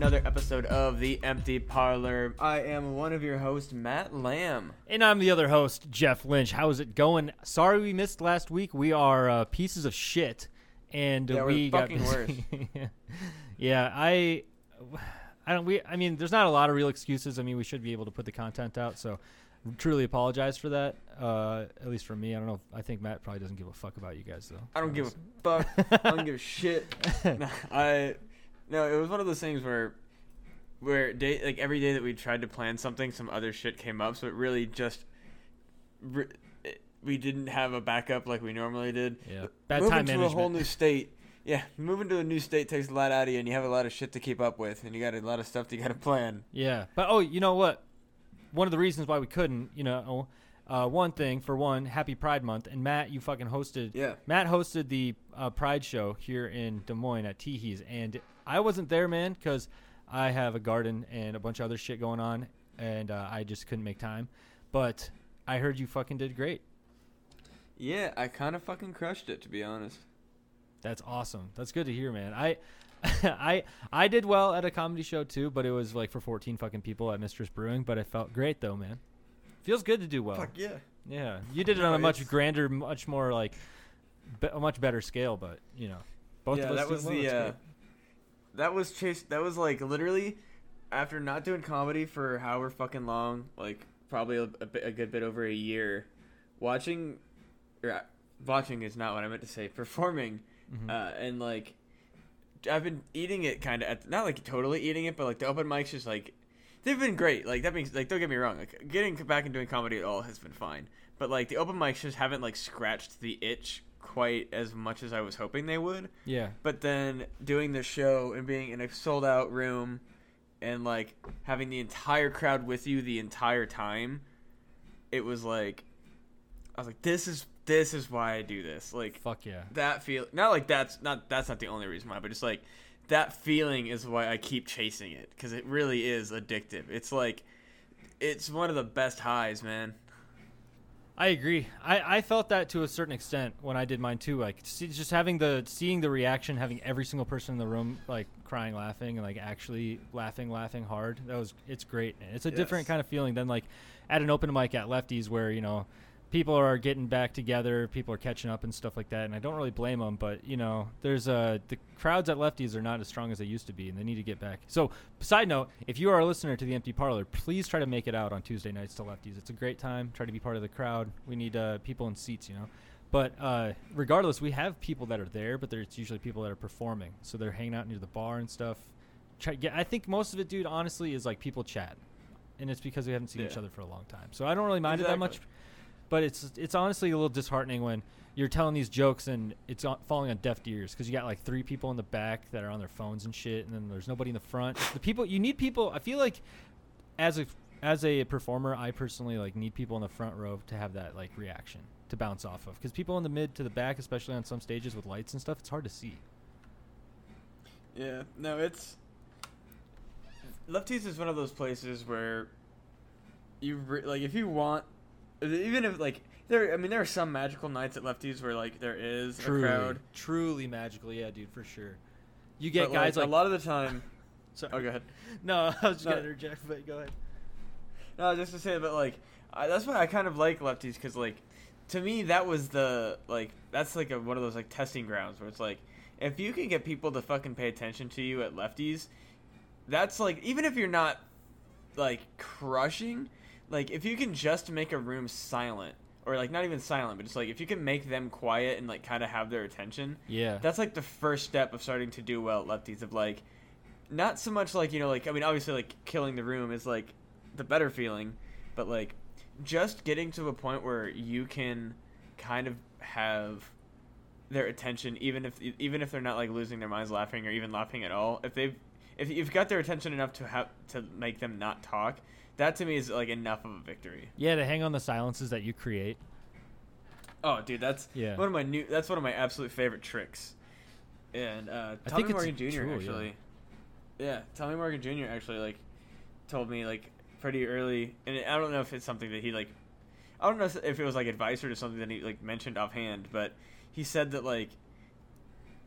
another episode of The Empty Parlor. I am one of your hosts, Matt Lamb. And I'm the other host, Jeff Lynch. How's it going? Sorry we missed last week. We are uh, pieces of shit, and Yeah, we're got fucking worse. yeah, I, I don't. We, I mean, there's not a lot of real excuses. I mean, we should be able to put the content out. So, truly apologize for that. Uh, at least for me, I don't know. If, I think Matt probably doesn't give a fuck about you guys though. I don't give a fuck. I don't give a shit. I no, it was one of those things where where day like every day that we tried to plan something, some other shit came up. So it really just re- it- we didn't have a backup like we normally did. Yeah, bad moving time to management. a whole new state. Yeah, moving to a new state takes a lot out of you, and you have a lot of shit to keep up with, and you got a lot of stuff that you got to plan. Yeah, but oh, you know what? One of the reasons why we couldn't, you know, uh, one thing for one, Happy Pride Month, and Matt, you fucking hosted. Yeah. Matt hosted the uh, Pride show here in Des Moines at Teehee's, and I wasn't there, man, because I have a garden and a bunch of other shit going on, and uh, I just couldn't make time. But I heard you fucking did great. Yeah, I kind of fucking crushed it, to be honest. That's awesome. That's good to hear, man. I, I, I did well at a comedy show too, but it was like for 14 fucking people at Mistress Brewing. But I felt great though, man. Feels good to do well. Fuck yeah. Yeah, you did it on a much grander, much more like, be, a much better scale. But you know, both yeah, of us that did was well, the uh, great. That was chase. That was like literally after not doing comedy for however fucking long, like probably a, a, bit, a good bit over a year, watching, or uh, watching is not what I meant to say. Performing, Mhm. uh, and like I've been eating it kind of not like totally eating it, but like the open mics just like they've been great. Like that means like don't get me wrong, like getting back and doing comedy at all has been fine. But like the open mics just haven't like scratched the itch quite as much as I was hoping they would. yeah, But then doing the show and being in a sold out room and like having the entire crowd with you the entire time, it was like I was like, this is this is why I do this. Like fuck yeah. that feel not like that's not that's not the only reason why, but just like that feeling is why I keep chasing it because it really is addictive. It's like it's one of the best highs, man. I agree. I, I felt that to a certain extent when I did mine too. Like see, just having the seeing the reaction, having every single person in the room like crying, laughing, and like actually laughing, laughing hard. That was it's great. Man. It's a different kind of feeling than like at an open mic at Lefties where you know people are getting back together, people are catching up and stuff like that. And I don't really blame them, but you know there's uh the crowds at Lefties are not as strong as they used to be, and they need to get back. So side note, if you are a listener to the Empty Parlor, please try to make it out on Tuesday nights to Lefties. It's a great time. Try to be part of the crowd. We need uh, people in seats, you know. But uh, regardless, we have people that are there, but there's usually people that are performing, so they're hanging out near the bar and stuff. Try, yeah, I think most of it, dude, honestly, is like people chat, and it's because we haven't seen each other for a long time. So I don't really mind it that much. But it's it's honestly a little disheartening when you're telling these jokes and it's falling on deaf ears because you got like three people in the back that are on their phones and shit, and then there's nobody in the front. The people you need people. I feel like as a as a performer, I personally like need people in the front row to have that like reaction to bounce off of because people in the mid to the back, especially on some stages with lights and stuff, it's hard to see. Yeah, no, it's Lefties is one of those places where you re- like if you want, even if like there, I mean, there are some magical nights at Lefties where like there is a crowd, truly magical, yeah, dude, for sure. You get but, guys like, a lot of the time. Sorry. Oh, go ahead. No, I was just No. gonna interject, but go ahead. No, just to say, but like I, that's why I kind of like lefties because like to me that was the like that's like a, one of those like testing grounds where it's like if you can get people to fucking pay attention to you at lefties, that's like even if you're not like crushing, like if you can just make a room silent or like not even silent, but just like if you can make them quiet and like kind of have their attention, Yeah, that's like the first step of starting to do well at lefties of like not so much like you know like i mean obviously like killing the room is like the better feeling but like just getting to a point where you can kind of have their attention even if even if they're not like losing their minds laughing or even laughing at all if they've if you've got their attention enough to have to make them not talk that to me is like enough of a victory yeah, to hang on the silences that you create. oh dude that's Yeah. one of my new that's one of my absolute favorite tricks and uh tommy morgan jr true, actually yeah. tommy morgan jr actually like told me like pretty early and i don't know if it's something that he like i don't know if it was like advice or just something that he like mentioned offhand but he said that like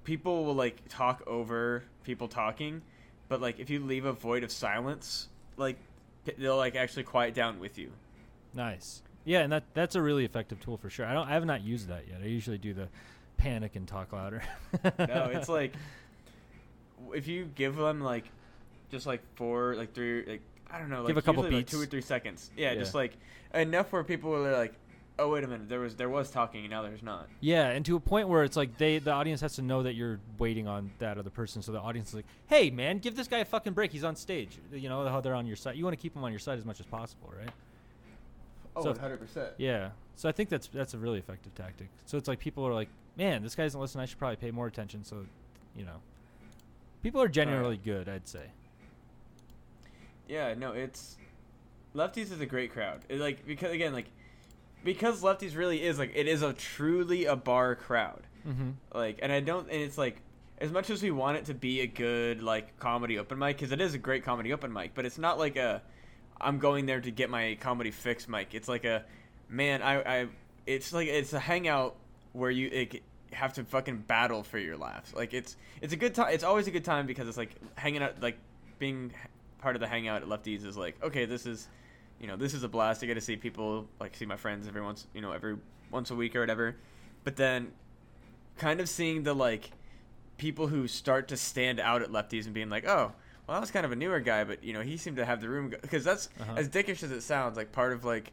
people will like talk over people talking but like if you leave a void of silence, like they'll like actually quiet down with you. Nice. Yeah, and that that's a really effective tool for sure. I don't I have not used that yet. I usually do the panic and talk louder. No, it's like if you give them like just like four, like three, like I don't know, like Give a couple usually, like, beats. two or three seconds. Yeah, Yeah. just like enough where people are like, oh wait a minute, there was there was talking and now there's not. Yeah, and to a point where it's like they the audience has to know that you're waiting on that other person, so the audience is like, "Hey, man, give this guy a fucking break. He's on stage. You know how they're on your side. You want to keep them on your side as much as possible, right?" Oh, So- 100 percent. Yeah. So I think that's that's a really effective tactic. So it's like people are like, "Man, this guy doesn't listen. I should probably pay more attention." So, you know, people are generally good, I'd say. Yeah, no, it's lefties is a great crowd. It, like because again, like because lefties really is like it is a truly a bar crowd. Mm-hmm. Like, and I don't, and it's like as much as we want it to be a good like comedy open mic, because it is a great comedy open mic, but it's not like a I'm going there to get my comedy fix mic. It's like a man, I, I it's like it's a hangout where you like, have to fucking battle for your laughs. Like it's it's a good time. It's always a good time because it's like hanging out, like being part of the hangout at Lefties is like okay, this is you know this is a blast. I get to see people like see my friends every once you know every once a week or whatever. But then kind of seeing the like people who start to stand out at lefties and being like, oh, well, that was kind of a newer guy, but you know, he seemed to have the room because that's Uh-huh. as dickish as it sounds. Like part of like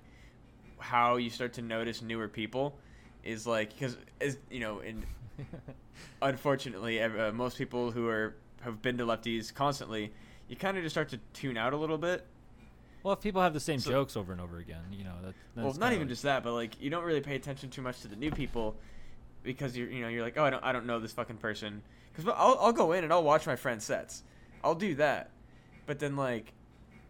how you start to notice newer people is like because as you know, in unfortunately, uh, most people who are have been to lefties constantly, you kind of just start to tune out a little bit. Well, if people have the same So- jokes over and over again, you know, that, well, that's not even like- just that, but like you don't really pay attention too much to the new people because you're you know you're like oh I don't I don't know this fucking person because I'll I'll go in and I'll watch my friend's sets, I'll do that, but then like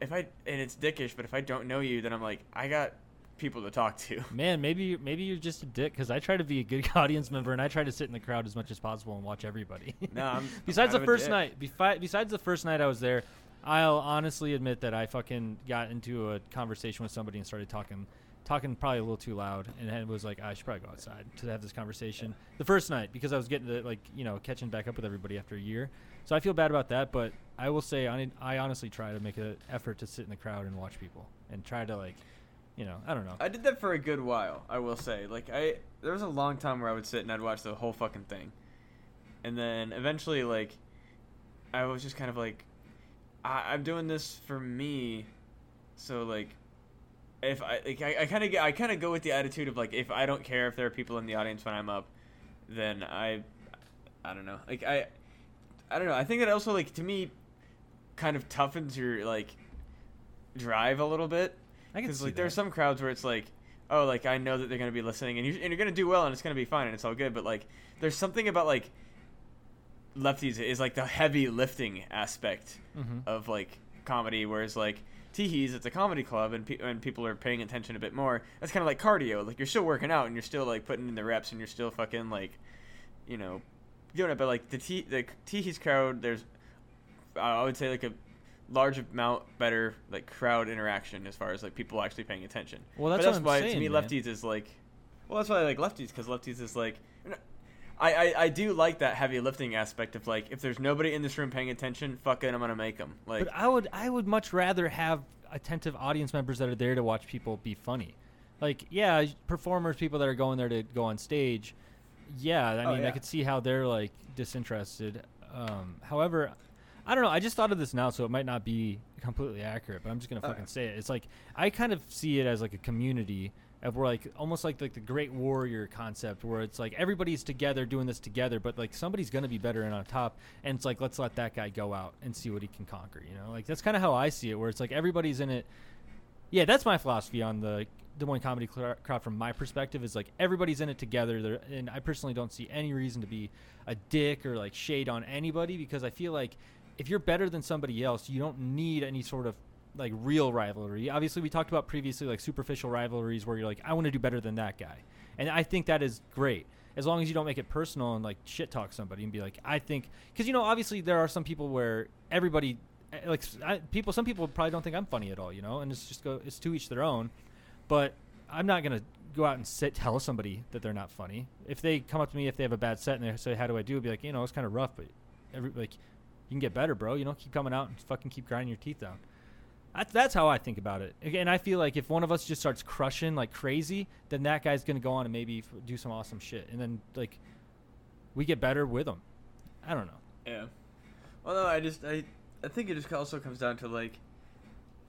if I and it's dickish, but if I don't know you, then I'm like I got people to talk to. Man, maybe maybe you're just a dick because I try to be a good audience member and I try to sit in the crowd as much as possible and watch everybody. No, I'm- I'm besides the of a first night, besides the first night I was there, I'll honestly admit that I fucking got into a conversation with somebody and started talking, talking probably a little too loud, and was like I should probably go outside to have this conversation. The first night because I was getting to like you know catching back up with everybody after a year, so I feel bad about that. But I will say I, I honestly try to make an effort to sit in the crowd and watch people and try to like, you know, I don't know. I did that for a good while. I will say, like I there was a long time where I would sit and I'd watch the whole fucking thing, and then eventually, like, I was just kind of like, I, I'm doing this for me, so like, if I like, I, kind of I kind of go with the attitude of like, if I don't care if there are people in the audience when I'm up, then I, I don't know, like I, I don't know. I think that also like to me, kind of toughens your like drive a little bit. I can see like there are some crowds where it's like oh like i know that they're going to be listening and you're, and you're going to do well and it's going to be fine and it's all good but like there's something about like lefties is like the heavy lifting aspect Mhm. of like comedy whereas like teehees it's a comedy club and, pe- and people are paying attention a bit more that's kind of like cardio like you're still working out and you're still like putting in the reps and you're still fucking like you know doing it but like the T the teehees crowd there's i would say like a large amount better like crowd interaction as far as like people actually paying attention Well, that's but that's why saying, to me man. lefties is like well that's why i like lefties because lefties is like I, I, I do like that heavy lifting aspect of like if there's nobody in this room paying attention fuck it i'm gonna make them like But I would I would much rather have attentive audience members that are there to watch people be funny. Like, yeah, performers, people that are going there to go on stage. Yeah, I Oh, mean, I could see how they're like disinterested. Um, however, I don't know. I just thought of this now, so it might not be completely accurate, but I'm just gonna Oh, fucking yeah. say it. It's like I kind of see it as like a community of where like almost like like the great warrior concept where it's like everybody's together doing this together but like somebody's gonna be better and on top and it's like let's let that guy go out and see what he can conquer you know? Like that's kind of how i see it where it's like everybody's in it. Yeah that's my philosophy on the Des Moines comedy crowd from my perspective is like everybody's in it together there and i personally don't see any reason to be a dick or like shade on anybody because i feel like if you're better than somebody else you don't need any sort of like real rivalry. Obviously, we talked about previously like superficial rivalries where you're like, I want to do better than that guy, and I think that is great as long as you don't make it personal and like shit talk somebody and be like, I think because you know obviously there are some people where everybody eh, like s- I, people some people probably don't think I'm funny at all, you know, and it's just go it's to each their own, but I'm not gonna go out and sit tell somebody that they're not funny. If they come up to me if they have a bad set and they say how do I do, I'd be like, you know, it's kind of rough, but every like You can get better, bro. You know, keep coming out and fucking keep grinding your teeth down. That's that's how I think about it. Again, I feel like if one of us just starts crushing like crazy, then that guy's gonna go on and maybe do some awesome shit, and then like we get better with him. I don't know. Yeah. Well, no, I just I I think it just also comes down to like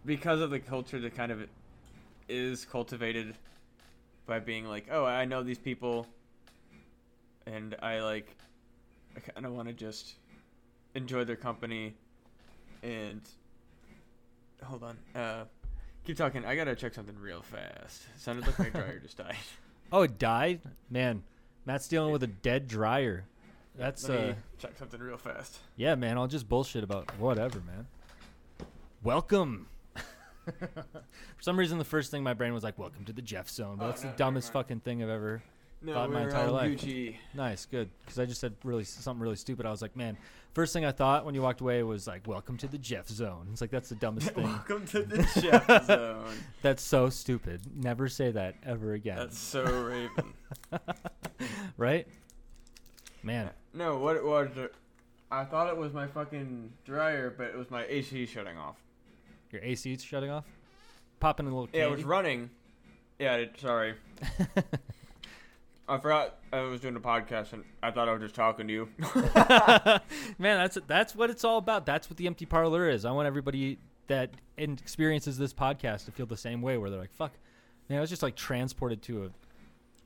because of the culture that kind of is cultivated by being like, oh, I know these people, and I like I kind of want to just enjoy their company, and hold on, uh, keep talking. I gotta check something real fast. Sounded like my dryer just died. Oh, it died, man. Matt's dealing with a dead dryer. That's Let me uh, check something real fast. yeah, man. I'll just bullshit about whatever, man. Welcome. For some reason, the first thing my brain was like, "Welcome to the Jeff Zone." But Oh, that's no, the never dumbest mind. fucking thing I've ever No, Thought my we're entire life. Gucci. Nice, good. Because I just said really something really stupid. I was like, man, first thing I thought when you walked away was like, "Welcome to the Jeff Zone." It's like that's the dumbest thing. Welcome to the Jeff Zone. That's so stupid. Never say that ever again. That's so Raven. right? Man, No, what it was, uh, I thought it was my fucking dryer, but it was my AC shutting off. your AC's shutting off. Popping a little. Yeah, it was running. Yeah, it, sorry. I forgot I was doing a podcast and I thought I was just talking to you. Man, that's that's what it's all about. That's what the empty parlor is. I want everybody that experiences this podcast to feel the same way, where they're like, "Fuck, man, I was just like transported to a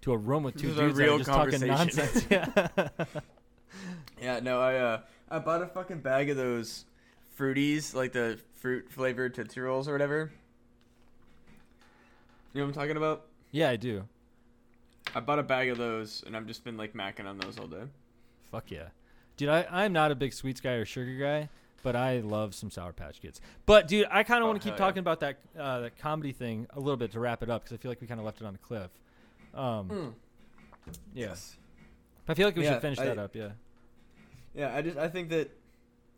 to a room with two a dudes that are just talking nonsense." Yeah. yeah, no, I uh, I bought a fucking bag of those fruities, like the fruit flavored Tootsie Rolls or whatever. You know what I'm talking about? yeah, I do. I bought a bag of those and I've just been like macking on those all day. Fuck yeah, dude. I I'm not a big sweets guy or sugar guy, but I love some Sour Patch Kids. But dude, I kind of Oh, want to keep hell yeah. talking about that uh, that comedy thing a little bit to wrap it up because I feel like we kind of left it on a cliff. Um, yeah. Yes. I feel like we Yeah, should finish I- that up. Yeah. Yeah, I just I think that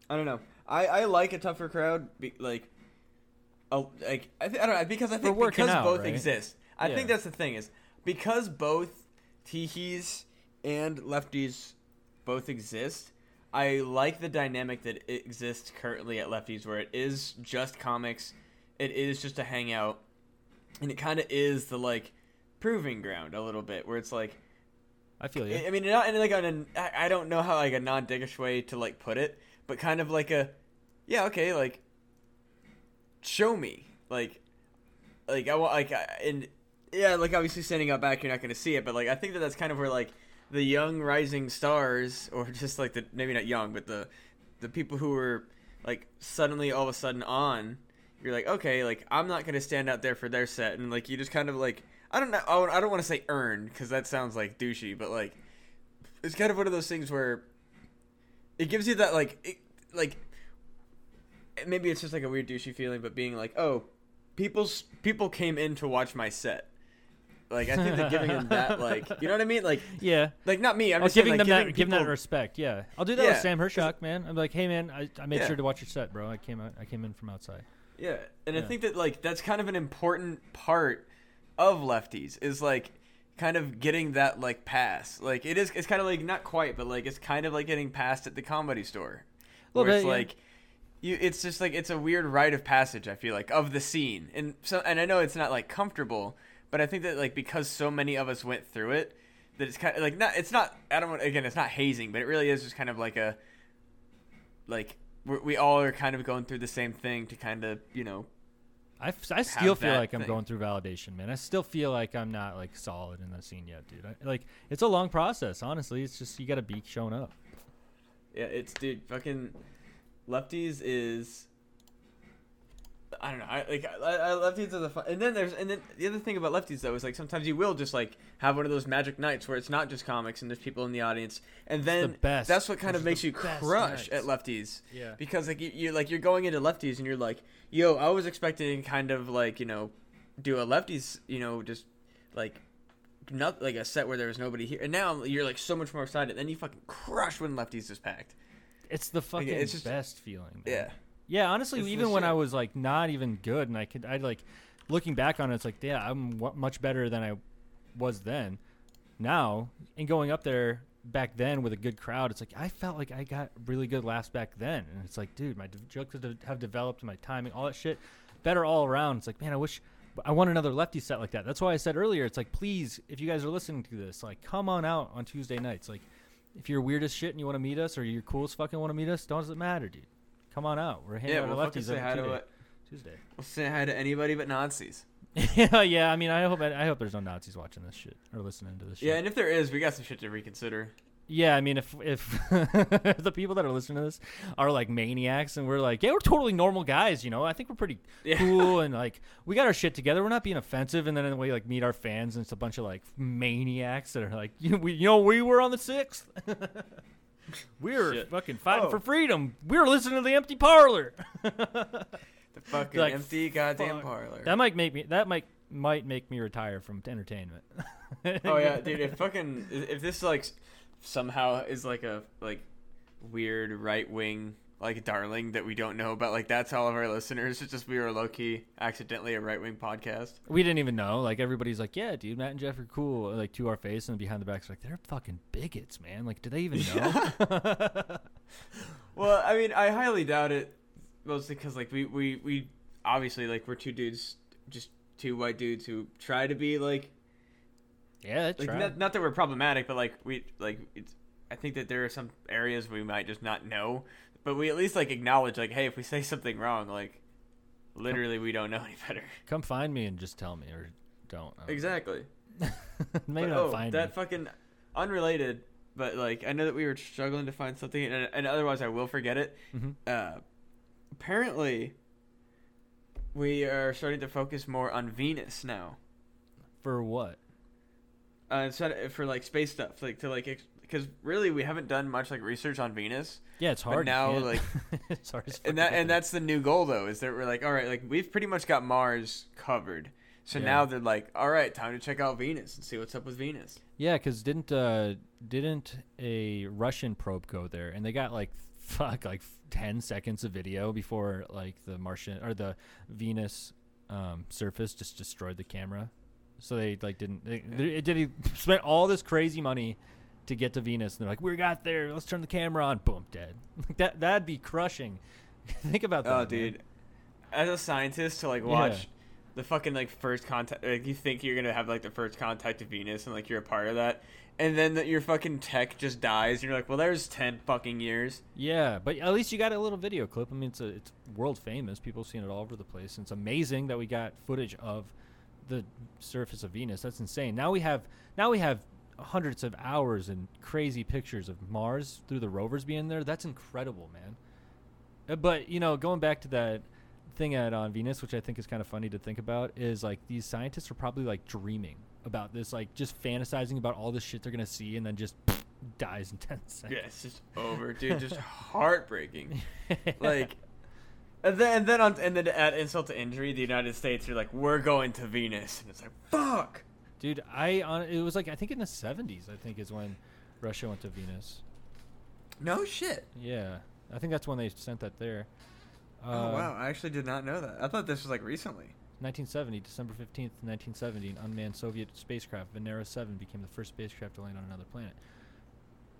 I don't know. I I like a tougher crowd be, like oh like I, th- I don't know because I think because out, both right? exist. I Yeah. think that's the thing is because both teehees and lefties both exist. I like the dynamic that exists currently at lefties where it is just comics, it is just a hangout, and it kind of is the like proving ground a little bit where it's like I feel you. I- I mean, not in like an I I don't know how like a non-dickish way to like put it, but kind of like a, yeah, okay, like, show me, like, like I want like I- and yeah, like obviously standing up back, you're not gonna see it, but like I think that that's kind of where like the young rising stars, or just like the maybe not young, but the the people who were like suddenly all of a sudden on, you're like, okay, like I'm not gonna stand out there for their set, and like you just kind of like I don't know, oh, I don't want to say earn because that sounds like douchey, but like it's kind of one of those things where it gives you that like it, like maybe it's just like a weird douchey feeling, but being like, oh, people's people came in to watch my set. Like I think that giving them that like you know what I mean like yeah. like not me I'm just saying, giving like, them that, giving that respect. Yeah, I'll do that Yeah, with Sam Hershock, man. I'm like, hey, man, I, I made Yeah. sure to watch your set, bro. I came out, I came in from outside. Yeah, and I think that like that's kind of an important part of lefties is like kind of getting that like pass. Like it is, it's kind of like not quite, but like it's kind of like getting passed at the comedy store, where it's bit, yeah. like you. It's just like it's a weird rite of passage. I feel like of the scene, and so and I know it's not like comfortable, but I think that like because so many of us went through it, that it's kind of like not. It's not. I don't want again. It's not hazing, but it really is just kind of like a like we're, we all are kind of going through the same thing to kind of you know I, I still feel like I'm going through validation, man. I still feel like I'm not like solid in the scene yet, dude. I, like it's a long process, honestly. It's just you got to be showing up. yeah it's dude fucking lefties is I don't know. I like I, I lefties are the fun, and then there's and then the other thing about lefties though is like sometimes you will just like have one of those magic nights where it's not just comics and there's people in the audience, and then best. that's what kind of makes you crush nights. at lefties. Yeah. because like you, you like you're going into lefties and you're like yo i was expecting kind of like you know do a lefties you know just like not like a set where there was nobody here and now you're like so much more excited then you fucking crush when lefties is packed It's the fucking it's just- best feeling. Man. yeah Yeah, honestly, It's the even when I shit. was like not even good, and I could, I like, looking back on it, it's like, yeah, I'm w- much better than I was then. Now, and going up there, back then with a good crowd, it's like I felt like I got really good laughs back then, and it's like, dude, my de- jokes have, de- have developed, my timing, all that shit, better all around. It's like, man, I wish I want another lefty set like that. That's why I said earlier, it's like, please, if you guys are listening to this, like, come on out on Tuesday nights. Like, if you're weird as shit and you want to meet us, or you're cool as fucking want to meet us, doesn't it matter, dude. Come on out. We're hanging Yeah, out we'll lefties say hi every to Tuesday. what- Tuesday. We'll say hi to anybody but Nazis. yeah, yeah. I mean, I hope I hope there's no Nazis watching this shit or listening to this shit. Yeah, and if there is, we got some shit to reconsider. Yeah, I mean, if if the people that are listening to this are like maniacs, and we're like, yeah, we're totally normal guys, you know, I think we're pretty Yeah. cool, and like we got our shit together. We're not being offensive, and then in the way like meet our fans, and it's a bunch of like maniacs that are like, you know, we, you know, we were on the sixth. We were Shit. fucking fighting Oh. for freedom. We were listening to the empty parlor. The fucking Like, empty goddamn fuck. parlor. that might make me. That might might make me retire from entertainment. oh yeah, dude. If fucking if this like somehow is like a like weird right wing like darling that we don't know about, like that's all of our listeners. It's just we were low key accidentally a right wing podcast. We didn't even know. Like everybody's like, yeah, dude, Matt and Jeff are cool. Like to our face and behind the backs, like they're fucking bigots, man. Like, do they even know? Well, I mean, I highly doubt it, mostly because like we we we obviously like we're two dudes, just two white dudes who try to be like yeah, that's like not, not that we're problematic, but like we like it's. I think that there are some areas we might just not know, but we at least like acknowledge like, hey, if we say something wrong, like literally we don't know any better. Come find me and just tell me, or don't. Don't. Exactly. Maybe But, not oh, find that me. fucking unrelated, but like I know that we were struggling to find something, and, and otherwise I will forget it. Mhm. Uh, apparently, we are starting to focus more on Venus now. For what? Uh, instead for like space stuff, like to like because really we haven't done much like research on Venus, Yeah, it's hard. you now, can't- like- it's hard. And that and that's the new goal though is that we're like all right like we've pretty much got Mars covered. So Yeah. now they're like, all right, time to check out Venus and see what's up with Venus. Yeah, because didn't uh, didn't a Russian probe go there, and they got like fuck like ten seconds of video before like the Martian or the Venus um, surface just destroyed the camera. So they like didn't they, they did he spent all this crazy money to get to Venus, and they're like, we got there, let's turn the camera on, boom, dead. that that'd be crushing. Think about that, Oh, man. dude. As a scientist, to like Yeah. watch the fucking like first contact, like you think you're gonna have like the first contact to Venus, and like you're a part of that, and then that your fucking tech just dies. And you're like, well, there's ten fucking years. Yeah, but at least you got a little video clip. I mean, it's a, it's world famous. People have seen it all over the place. And it's amazing that we got footage of the surface of Venus. That's insane. Now we have now we have hundreds of hours and crazy pictures of Mars through the rovers being there. That's incredible, man. Uh, But you know, going back to that thing at on Venus, which I think is kind of funny to think about, is like these scientists are probably like dreaming about this, like just fantasizing about all this shit they're gonna see, and then just dies in ten seconds. Yeah, it's just over, dude. Just heartbreaking. Like, and then and then on and then to add insult to injury, the United States are like, we're going to Venus, and it's like, fuck. Dude, I on it was like I think in the '70s. I think is when Russia went to Venus. No shit. Yeah, I think that's when they sent that there. Uh, oh wow, I actually did not know that. I thought this was like recently. 1970, December 15th, 1970, an unmanned Soviet spacecraft Venera 7 became the first spacecraft to land on another planet.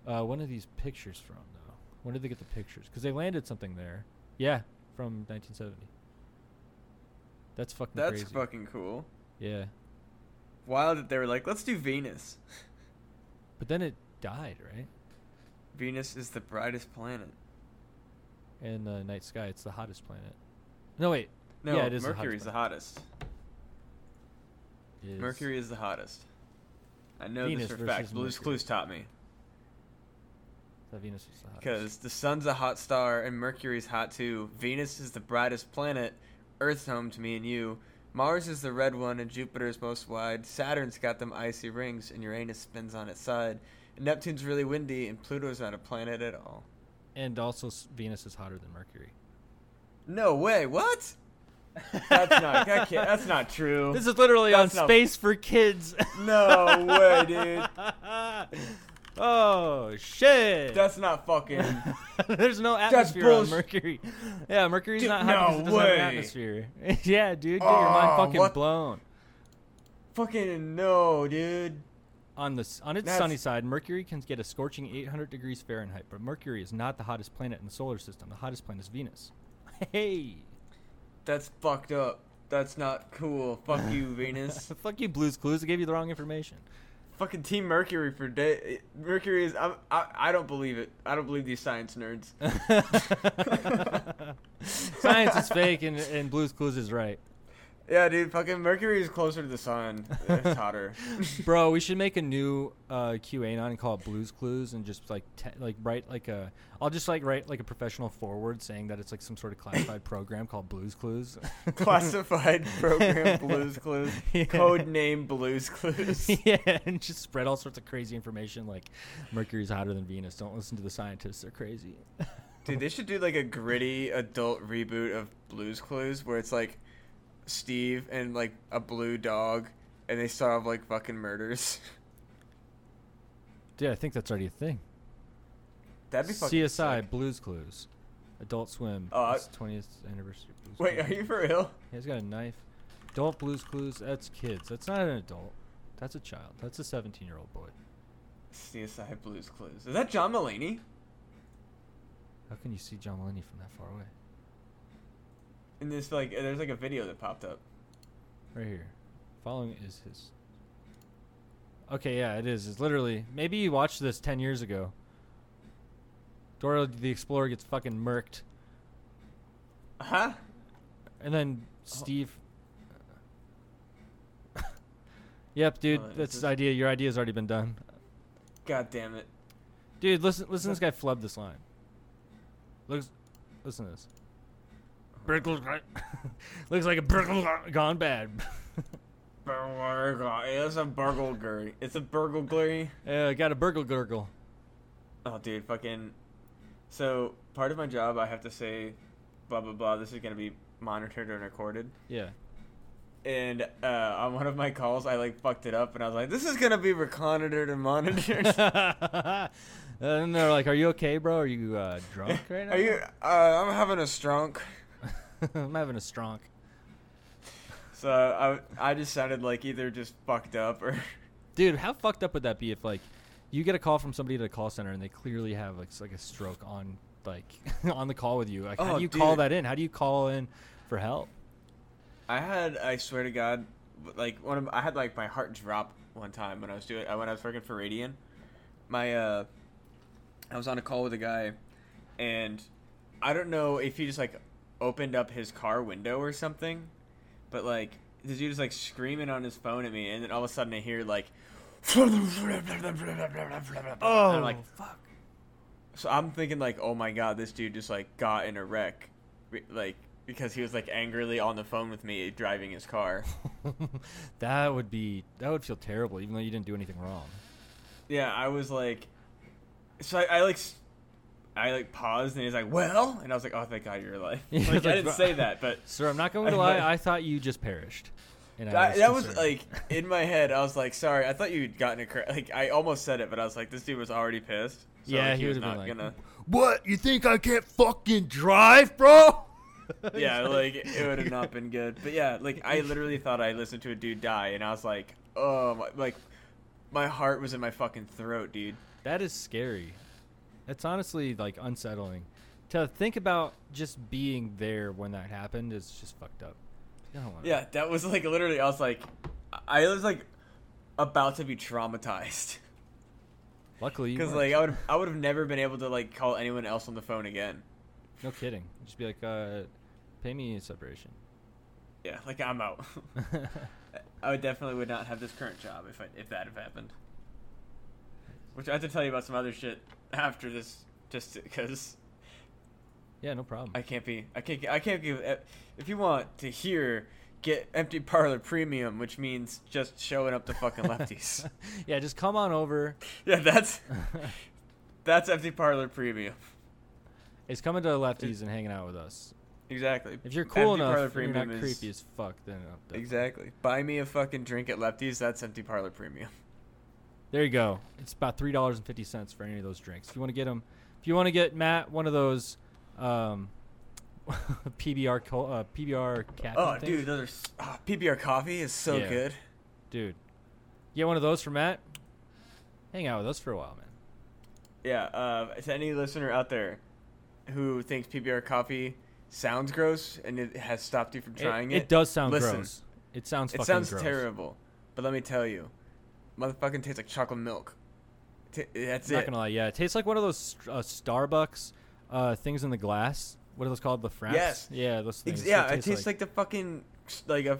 Uh, when are these pictures from, though? When did they get the pictures? Because they landed something there. Yeah, from 1970. That's fucking That's crazy. fucking cool. yeah, Wild that they were like, let's do Venus. but then it died, right? Venus is the brightest planet. In the night sky, it's the hottest planet. No, wait. No, Yeah, it is the Mercury's hottest the hottest. Is- Mercury is the hottest. I know Venus this for a fact. Blue's. Clues taught me. That Venus is the hottest. Because the sun's a hot star and Mercury's hot too. Venus is the brightest planet. Earth's home to me and you. Mars is the red one and Jupiter's most wide. Saturn's got them icy rings and Uranus spins on its side. And Neptune's really windy and Pluto's not a planet at all. And also, Venus is hotter than Mercury. No way. What? That's not. That that's not true. This is literally That's on not- Space for Kids. no way, dude. oh shit! That's not fucking. There's no atmosphere on bullsh- Mercury. Yeah, Mercury's Dude, not hot no it doesn't have an way. atmosphere. yeah, dude, get your mind Oh, fucking what- blown. fucking no, dude. On the on its That's- sunny side, Mercury can get a scorching 800 degrees Fahrenheit, but Mercury is not the hottest planet in the solar system. The hottest planet is Venus. Hey, That's fucked up. That's not cool. Fuck you, Venus. fuck you, Blue's Clues. I gave you the wrong information. Fucking Team Mercury for day. Mercury is. I'm, I. I don't believe it. I don't believe these science nerds. Science is fake, and, and Blue's Clues is right. Yeah, dude. Fucking Mercury is closer to the sun. It's hotter. Bro, we should make a new uh, QAnon and call it Blues Clues, and just like te- like write like a. I'll just like write like a professional forward saying that it's like some sort of classified program called Blues Clues. Classified program Blues Clues. Yeah. Code name Blues Clues. yeah, and just spread all sorts of crazy information like Mercury's hotter than Venus. Don't listen to the scientists; they're crazy. Dude, they should do like a gritty adult reboot of Blues Clues where it's like Steve and like a blue dog and they solve like fucking murders. Dude, I think that's already a thing. That'd be fucking CSI sick. Blues Clues, Adult Swim. Oh, it's 20th anniversary. Blues Wait, Clues. are you for real? He's got a knife. Adult Blues Clues. That's kids. That's not an adult. That's a child. That's a 17 year old boy. CSI Blues Clues. Is that John Mulaney? How can you see John Mulaney from that far away? In this like there's like a video that popped up. Right here. Following is his. Okay, yeah, it is. It's literally. Maybe you watched this 10 years ago. Dora the Explorer gets fucking murked. Uh huh? And then Oh. Steve. yep, dude. Oh, that's this- the idea. Your idea's already been done. God damn it. Dude, listen listen to this guy flub this line. Looks listen to this. Burgle looks like a burgle gone bad. Burgle. It's a burglary. It's a burglary. uh, got a burgle gurgle. Oh, dude, fucking. So part of my job, I have to say, blah blah blah. This is gonna be monitored and recorded. Yeah. And uh, on one of my calls, I like fucked it up, and I was like, "This is gonna be monitored and monitored." and they're like, "Are you okay, bro? Are you uh, drunk right now?" Are you? Uh, I'm having a strunk. I'm having a stronk. So I, I just sounded like either just fucked up or. Dude, how fucked up would that be if like you get a call from somebody at a call center and they clearly have like like a stroke on like on the call with you? Like, how Oh, do you call that in? How do you call in for help? I had, I swear to God, like one of I had like my heart drop one time when I was doing uh, when I was working for Radian. My uh, I was on a call with a guy, and I don't know if he just like opened up his car window or something, but like the dude was like screaming on his phone at me, and then all of a sudden I hear like. Oh, I'm like, oh, fuck. so I'm thinking like, oh my god, this dude just like got in a wreck, like because he was like angrily on the phone with me driving his car. that would be that would feel terrible, even though you didn't do anything wrong. Yeah, I was like, so I, I like, I like paused and he's like, well, and I was like, oh, thank God you're alive. Like, I like, didn't say that, but Sir, I'm not going to lie. I thought you just perished. And I that, that was like in my head. I was like, sorry, I thought you'd gotten a cra Like I almost said it, but I was like, this dude was already pissed. So, Yeah, like, he was not like, gonna. What? You think I can't fucking drive, bro? Yeah, like it would have not been good. But yeah, like I literally thought I listened to a dude die, and I was like, oh, my, like my heart was in my fucking throat, dude. That is scary. It's honestly like unsettling. To think about just being there when that happened is just fucked up. Yeah, that was like literally. I was like, I was like about to be traumatized Luckily, you because like I would I would have never been able to like call anyone else on the phone again. no kidding. Just be like, uh, pay me a separation. Yeah, like I'm out. I would definitely would not have this current job if I, if that had happened. Which I have to tell you about some other shit after this, just because yeah, no problem. I can't be I can't I can't give eh, if you want to hear get empty parlor premium, which means just showing up to fucking lefties. yeah, just come on over. yeah, that's that's empty parlor premium. It's coming to the lefties and hanging out with us. Exactly. If you're cool Empty enough, you're not is- creepy as fuck, then. Exactly. Buy me a fucking drink at Lefties. That's empty parlor premium. There you go. It's about three dollars and fifty cents for any of those drinks. If you want to get them, if you want to get Matt one of those um, PBR co- uh, PBR caffeine Oh, things, dude, those are oh, PBR coffee is so Yeah. good. dude, get one of those for Matt. hang out with us for a while, man. Yeah, uh, to any listener out there who thinks PBR coffee sounds gross and it has stopped you from trying it, it, does sound listen. gross. It sounds it sounds gross. terrible. But let me tell you, motherfucking tastes like chocolate milk. T- that's I'm not gonna lie. Yeah, it tastes like one of those uh, Starbucks uh, things in the glass. What are those called? The fraps. Yes. Yeah, those things. Ex- yeah, it tastes like, the fucking like a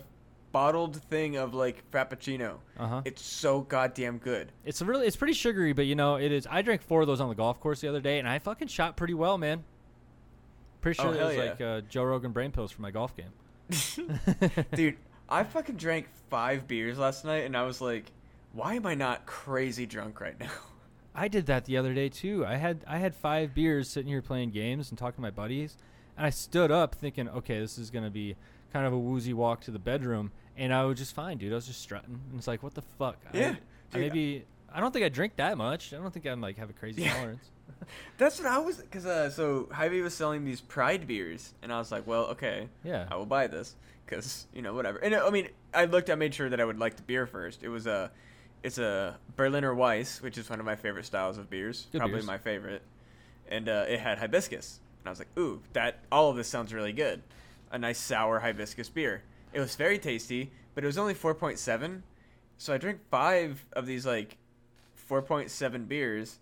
bottled thing of like frappuccino. Uh huh. It's so goddamn good. It's really, it's pretty sugary, but you know, it is. I drank four of those on the golf course the other day, and I fucking shot pretty well, man. Pretty Oh, sure it was yeah. like uh, Joe Rogan brain pills for my golf game. Dude, I fucking drank five beers last night and I was like, why am I not crazy drunk right now? I did that the other day too. I had I had five beers sitting here playing games and talking to my buddies, and I stood up thinking, okay, this is gonna be kind of a woozy walk to the bedroom, and I was just fine, dude. I was just strutting, and it's like, what the fuck? I- Yeah, I, dude. maybe I don't think I drink that much. I don't think I'm like have a crazy Yeah. tolerance. That's what I was, cause uh, so Hy-Vee was selling these Pride beers, and I was like, well, okay, Yeah. I will buy this, cause you know whatever. And uh, I mean, I looked, I made sure that I would like the beer first. It was a, it's a Berliner Weisse, which is one of my favorite styles of beers, Good probably beers. my favorite, and uh, it had hibiscus, and I was like, ooh, that all of this sounds really good, a nice sour hibiscus beer. It was very tasty, but it was only four point seven, so I drank five of these like four point seven beers.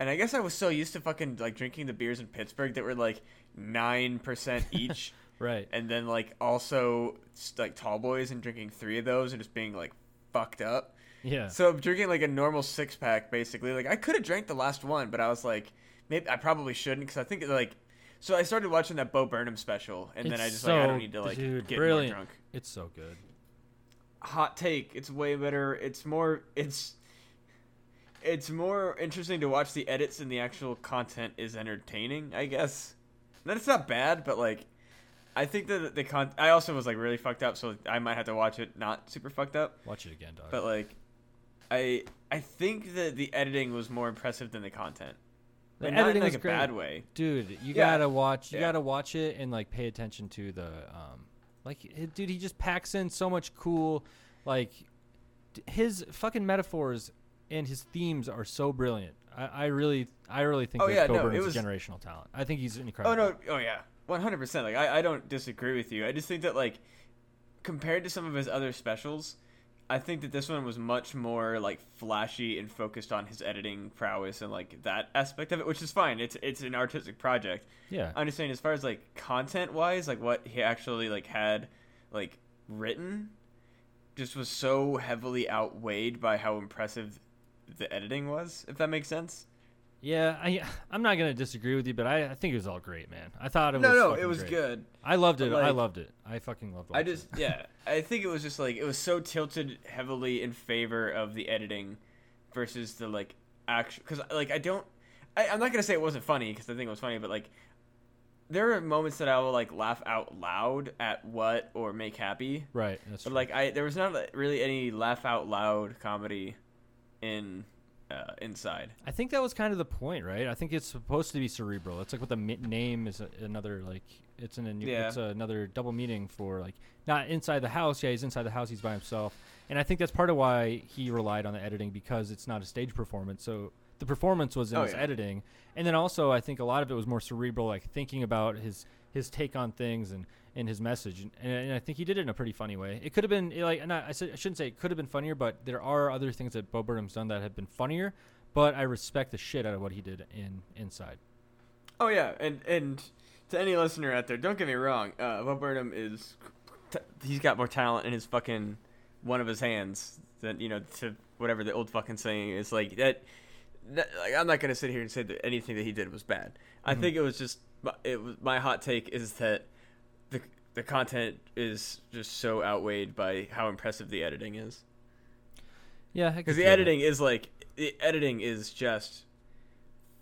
And I guess I was so used to fucking like drinking the beers in Pittsburgh that were like nine percent each, Right. and then like also like tall boys and drinking three of those and just being like fucked up. Yeah. So I'm drinking like a normal six pack basically. Like I could have drank the last one, but I was like, maybe I probably shouldn't because I think like. So I started watching that Bo Burnham special, and then I It's just like I don't need to like dude, get brilliant. more drunk. It's so good. Hot take: It's way better. It's more. It's. It's more interesting to watch the edits and the actual content is entertaining. I guess. Then it's not bad, but like, I think that the con. I also was like really fucked up, so I might have to watch it not super fucked up. Watch it again, dog. But like, I I think that the editing was more impressive than the content. The And not in editing like was a great. bad way. dude you Yeah. gotta watch you Yeah. gotta watch it and like pay attention to the um like dude he just packs in so much cool like his fucking metaphors and his themes are so brilliant i, I really i really think Oh, that yeah, Bo no, Burnham's was- a generational talent i think he's incredible Oh no! Oh yeah, one hundred percent. Like I, I don't disagree with you. I just think that like compared to some of his other specials, I think that this one was much more like flashy and focused on his editing prowess and like that aspect of it, which is fine. It's it's an artistic project. yeah I'm just saying, as far as like content wise, like what he actually like had like written, just was so heavily outweighed by how impressive the editing was. If that makes sense. Yeah i i'm not gonna disagree with you but i, I think it was all great man i thought it no, was no, it was great. good. i loved it But, i loved it i fucking loved it. I just yeah, I think it was just like it was so tilted heavily in favor of the editing versus the like actual because like I don't I, I'm not gonna say it wasn't funny because I think it was funny, but like there are moments that I will like laugh out loud at what or make happy, right that's but true. like I there was not really any laugh out loud comedy in uh, inside. I think that was kind of the point, right? I think it's supposed to be cerebral. It's like what the mi- name is a, another like it's an Yeah. it's another double meaning for like not inside the house. Yeah, he's inside the house. He's by himself, and I think that's part of why he relied on the editing because it's not a stage performance. So the performance was in Oh, his yeah. editing, and then also I think a lot of it was more cerebral, like thinking about his his take on things and and his message, and, and I think he did it in a pretty funny way. It could have been like, not, I, said, I shouldn't say it could have been funnier, but there are other things that Bo Burnham's done that have been funnier. But I respect the shit out of what he did in Inside. Oh yeah, and and to any listener out there, don't get me wrong. Uh, Bo Burnham is t- he's got more talent in his fucking one of his hands than you know to whatever the old fucking saying is like that. that like, I'm not gonna sit here and say that anything that he did was bad. I Mhm. think it was just it was my hot take is that the the content is just so outweighed by how impressive the editing is. Yeah, Because the editing is like the editing is just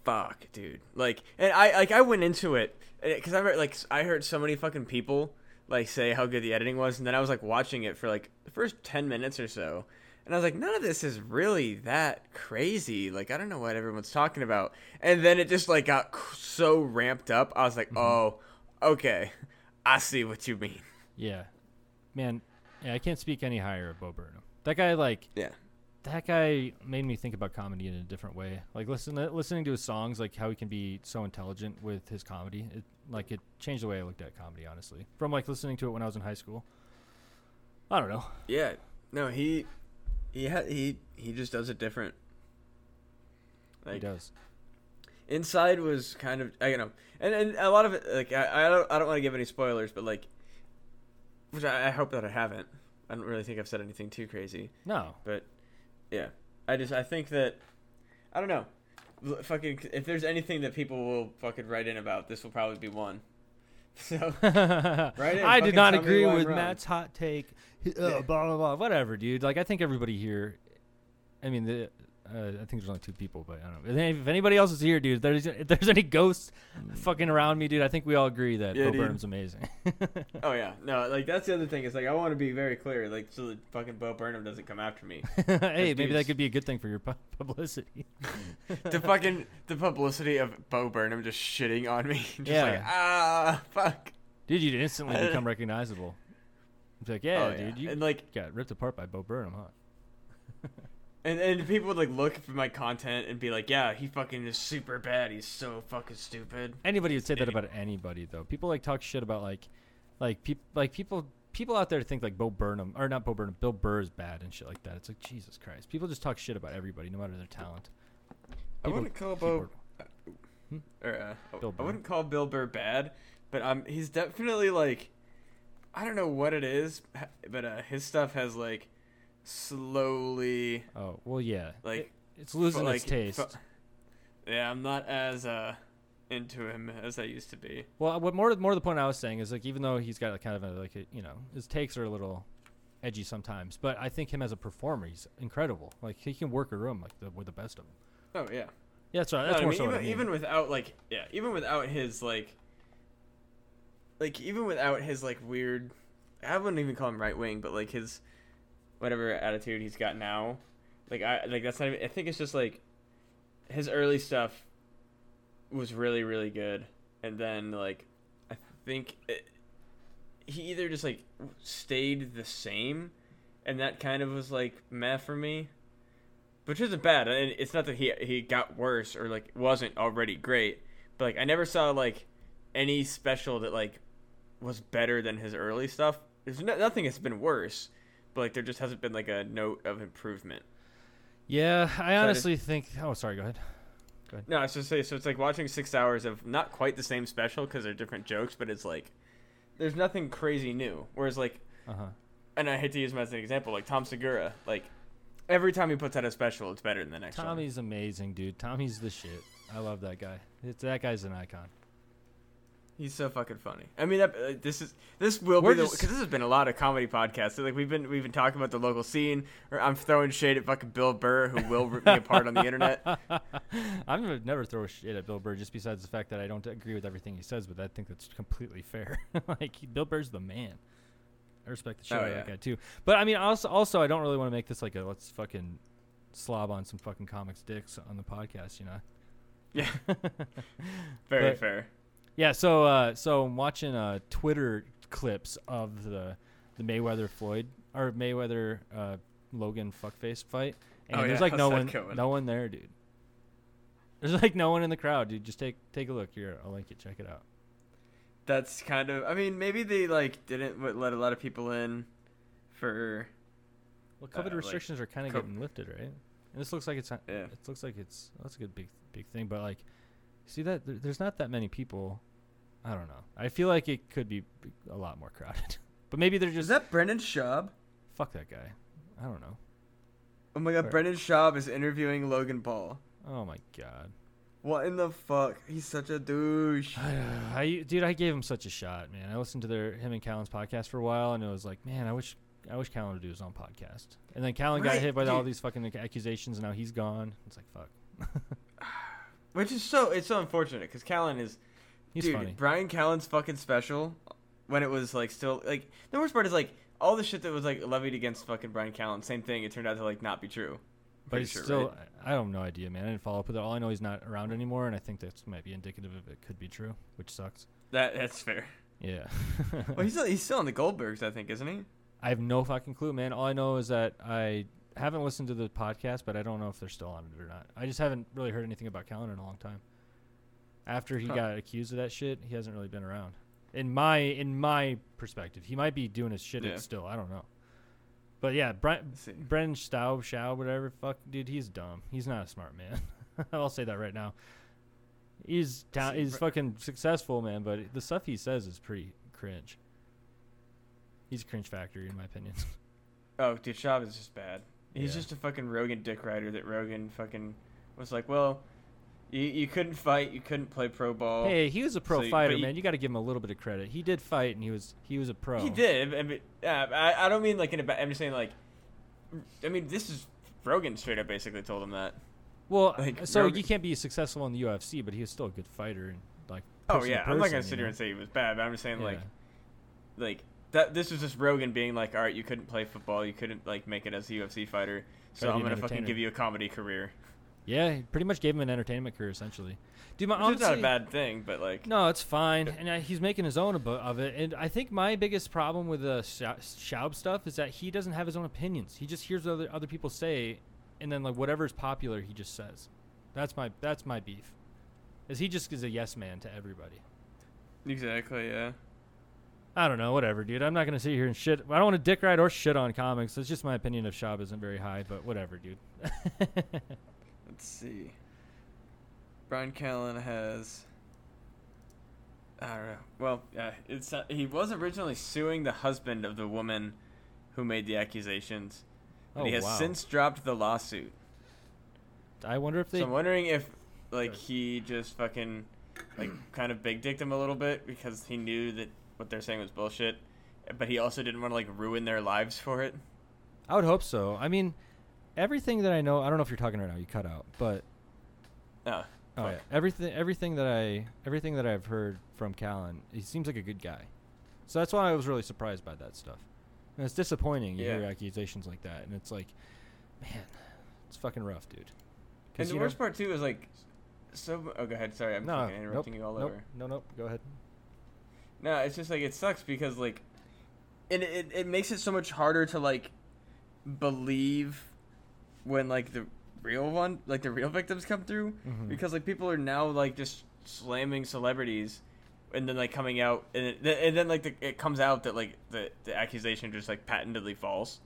fuck, dude. Like, and I like I went into it eh, because I like I heard so many fucking people like say how good the editing was, and then I was like watching it for like the first ten minutes or so, and I was like, none of this is really that crazy. Like, I don't know what everyone's talking about, and then it just like got so ramped up. I was like, mm-hmm. oh, okay, I see what you mean. Yeah, man. Yeah, I can't speak any higher of Bo Burnham. That guy, like, Yeah. that guy made me think about comedy in a different way. Like listen, uh, listening to his songs, like how he can be so intelligent with his comedy. It like it changed the way I looked at comedy, honestly. From like listening to it when I was in high school. I don't know. Yeah, no, he he ha- he he just does it different. he does. Inside was kind of I you know, and and a lot of it like I I don't I don't want to give any spoilers, but like, which I, I hope that I haven't. I don't really think I've said anything too crazy. No, but yeah, I just I think that I don't know. Fucking if there's anything that people will fucking write in about, this will probably be one. So right in, I did not agree with wrong. Matt's hot take. Uh, Yeah. Blah blah blah. Whatever, dude. Like I think everybody here. I mean, the, uh, I think there's only two people, but I don't know. If anybody else is here, dude, if there's if there's any ghosts fucking around me, dude, I think we all agree that Yeah, Bo dude. Burnham's amazing. oh yeah, no, like that's the other thing is like I want to be very clear, like so that fucking Bo Burnham doesn't come after me. hey, maybe that dudes- could be a good thing for your pu- publicity. the fucking the publicity of Bo Burnham just shitting on me, just Yeah. like ah fuck. Dude, you'd instantly become recognizable. It's like, yeah, Oh, dude, you and like got ripped apart by Bo Burnham, huh? And and people would like look for my content and be like, yeah, he fucking is super bad. He's so fucking stupid. Anybody would say that about anybody, though. People like talk shit about like, like people, like people, people out there think like Bo Burnham or not Bo Burnham, Bill Burr is bad and shit like that. It's like Jesus Christ. People just talk shit about everybody, no matter their talent. I wouldn't call Bo are- or uh, Bill I wouldn't call Bill Burr bad, but um, he's definitely like, I don't know what it is, but uh, his stuff has like slowly Oh well, yeah. like It- it's losing like, its taste. yeah, I'm not as uh into him as I used to be. Well, what more more the point I was saying is like even though he's got like kind of a, like a, you know his takes are a little edgy sometimes, but I think him as a performer he's incredible. Like he can work a room like the, with the best of them. Oh yeah. Yeah, that's right. No, That's I more mean, so what even, I mean. even without like yeah, even without his like like even without his like weird I wouldn't even call him right wing, but like his whatever attitude he's got now. Like I like that's not even I think it's just like his early stuff was really really good and then like I think it, he either just like stayed the same and that kind of was like meh for me which isn't bad. And it's not that he he got worse or like wasn't already great, but like I never saw like any special that like was better than his early stuff. There's no, nothing has been worse, but like there just hasn't been like a note of improvement. yeah, I honestly think. Oh, sorry. Go ahead. Go ahead. No, I was just say so. It's like watching six hours of not quite the same special because they're different jokes, but it's like there's nothing crazy new. Whereas like, Uh huh. and I hate to use him as an example, like Tom Segura, like every time he puts out a special, it's better than the next one. Tommy's amazing, dude. Tommy's the shit. I love that guy. It's, that guy's an icon. He's so fucking funny. I mean, that, uh, this is this will We're be because this has been a lot of comedy podcasts. So, like we've been we've been talking about the local scene, or I'm throwing shade at fucking Bill Burr, who will rip me apart on the internet. I'm gonna never throw shit at Bill Burr just besides the fact that I don't agree with everything he says, but I think that's completely fair. like Bill Burr's the man. I respect the shit Oh, out of yeah. that guy too. But I mean, also, also I don't really want to make this like a let's fucking slob on some fucking comics dicks on the podcast, you know. Yeah, very But- fair. Yeah, so uh, so I'm watching uh, Twitter clips of the the Mayweather Floyd or Mayweather uh, Logan fuckface fight, and Oh, there's yeah, like how's no one, going? no one there, dude. There's like no one in the crowd, dude. Just take take a look here. I'll link it. Check it out. That's kind of. I mean, maybe they like didn't let a lot of people in for. Well, Uh, COVID like, restrictions are kind of co- getting lifted, right? And this looks like it's Yeah. it looks like it's that's a good big big thing, but like, see that there's not that many people. I don't know. I feel like it could be a lot more crowded, but maybe they're just. Is that Brendan Schaub? fuck that guy. I don't know. Oh my god, Where? Brendan Schaub is interviewing Logan Paul. Oh my god. What in the fuck? He's such a douche. I, dude, I gave him such a shot, man. I listened to their him and Callen's podcast for a while, and it was like, man, I wish, I wish Callen would do his own podcast. And then Callen got hit by all these fucking accusations, and now he's gone. It's like, fuck. Which is so it's so unfortunate because Callen is He's Dude, funny. Brian Callen's fucking special when it was like still like the worst part is like all the shit that was like levied against fucking Brian Callen. Same thing. It turned out to like not be true. But it's sure, still, right? I have no idea, man. I didn't follow up with it. All I know he's not around anymore, and I think that might be indicative of it could be true, which sucks. That that's fair. Yeah. Well, he's still, he's still on the Goldbergs, I think, isn't he? I have no fucking clue, man. All I know is that I haven't listened to the podcast, but I don't know if they're still on it or not. I just haven't really heard anything about Callen in a long time. After he Huh. got accused of that shit, he hasn't really been around. In my in my perspective, he might be doing his shit Yeah. still. I don't know. But yeah, Brent, Let's Staub, Shao, whatever. Fuck, dude, he's dumb. He's not a smart man. I'll say that right now. He's ta- he's fucking successful, man. But the stuff he says is pretty cringe. He's a cringe factory, in my opinion. Oh, dude, Shab is just bad. He's Yeah. just a fucking Rogan dick rider that Rogan fucking was like, well, you, you couldn't fight, you couldn't play pro ball. hey, he was a pro so fighter, you- man. You got to give him a little bit of credit. He did fight, and he was he was a pro. He did. I mean, yeah, I, I don't mean like in a bad. I'm just saying like, I mean, this is Rogan straight up basically told him that. Well, Like, uh, so Rogan- you can't be successful in the UFC, but he was still a good fighter and like. Oh person yeah, I'm not gonna sit you here and say he was bad, but I'm just saying like, Yeah. like that. This was just Rogan being like, all right, you couldn't play football, you couldn't like make it as a UFC fighter, so I'm gonna fucking give you a comedy career. Yeah, he pretty much gave him an entertainment career essentially. Dude, my Which is not a bad thing, but like, No, it's fine, and uh, he's making his own abo- of it. And I think my biggest problem with the Scha- Schaub stuff is that he doesn't have his own opinions. He just hears what other other people say, and then like whatever's popular, he just says. That's my that's my beef. Is he just is a yes man to everybody? exactly, yeah. I don't know, whatever, dude. I'm not gonna sit here and shit. I don't want to dick ride or shit on comics. It's just my opinion of Schaub isn't very high, but whatever, dude. Let's see. Brian Callen has. I don't know. Well, yeah, it's not, he was originally suing the husband of the woman who made the accusations. And oh he has wow. since dropped the lawsuit. I wonder if they. so I'm wondering if, like, he just fucking, like, kind of big dicked him a little bit because he knew that what they're saying was bullshit, but he also didn't want to like ruin their lives for it. I would hope so. I mean, everything that I know. I don't know if you're talking right now. You cut out, but Oh, Oh yeah, everything everything that I everything that I've heard from Callen, he seems like a good guy. So that's why I was really surprised by that stuff. And it's disappointing you hear Yeah. accusations like that, and it's like, man, it's fucking rough, dude. and the you know- worst part too is like, so. Oh, go ahead. Sorry, I'm no, fucking nope, interrupting you all nope, over. no, nope. Go ahead. No, it's just like it sucks because like, and it it makes it so much harder to like, believe, when like the real one, like the real victims come through, Mhm. because like people are now like just slamming celebrities, and then like coming out, and it, and then like the, it comes out that like the the accusation just like patently false.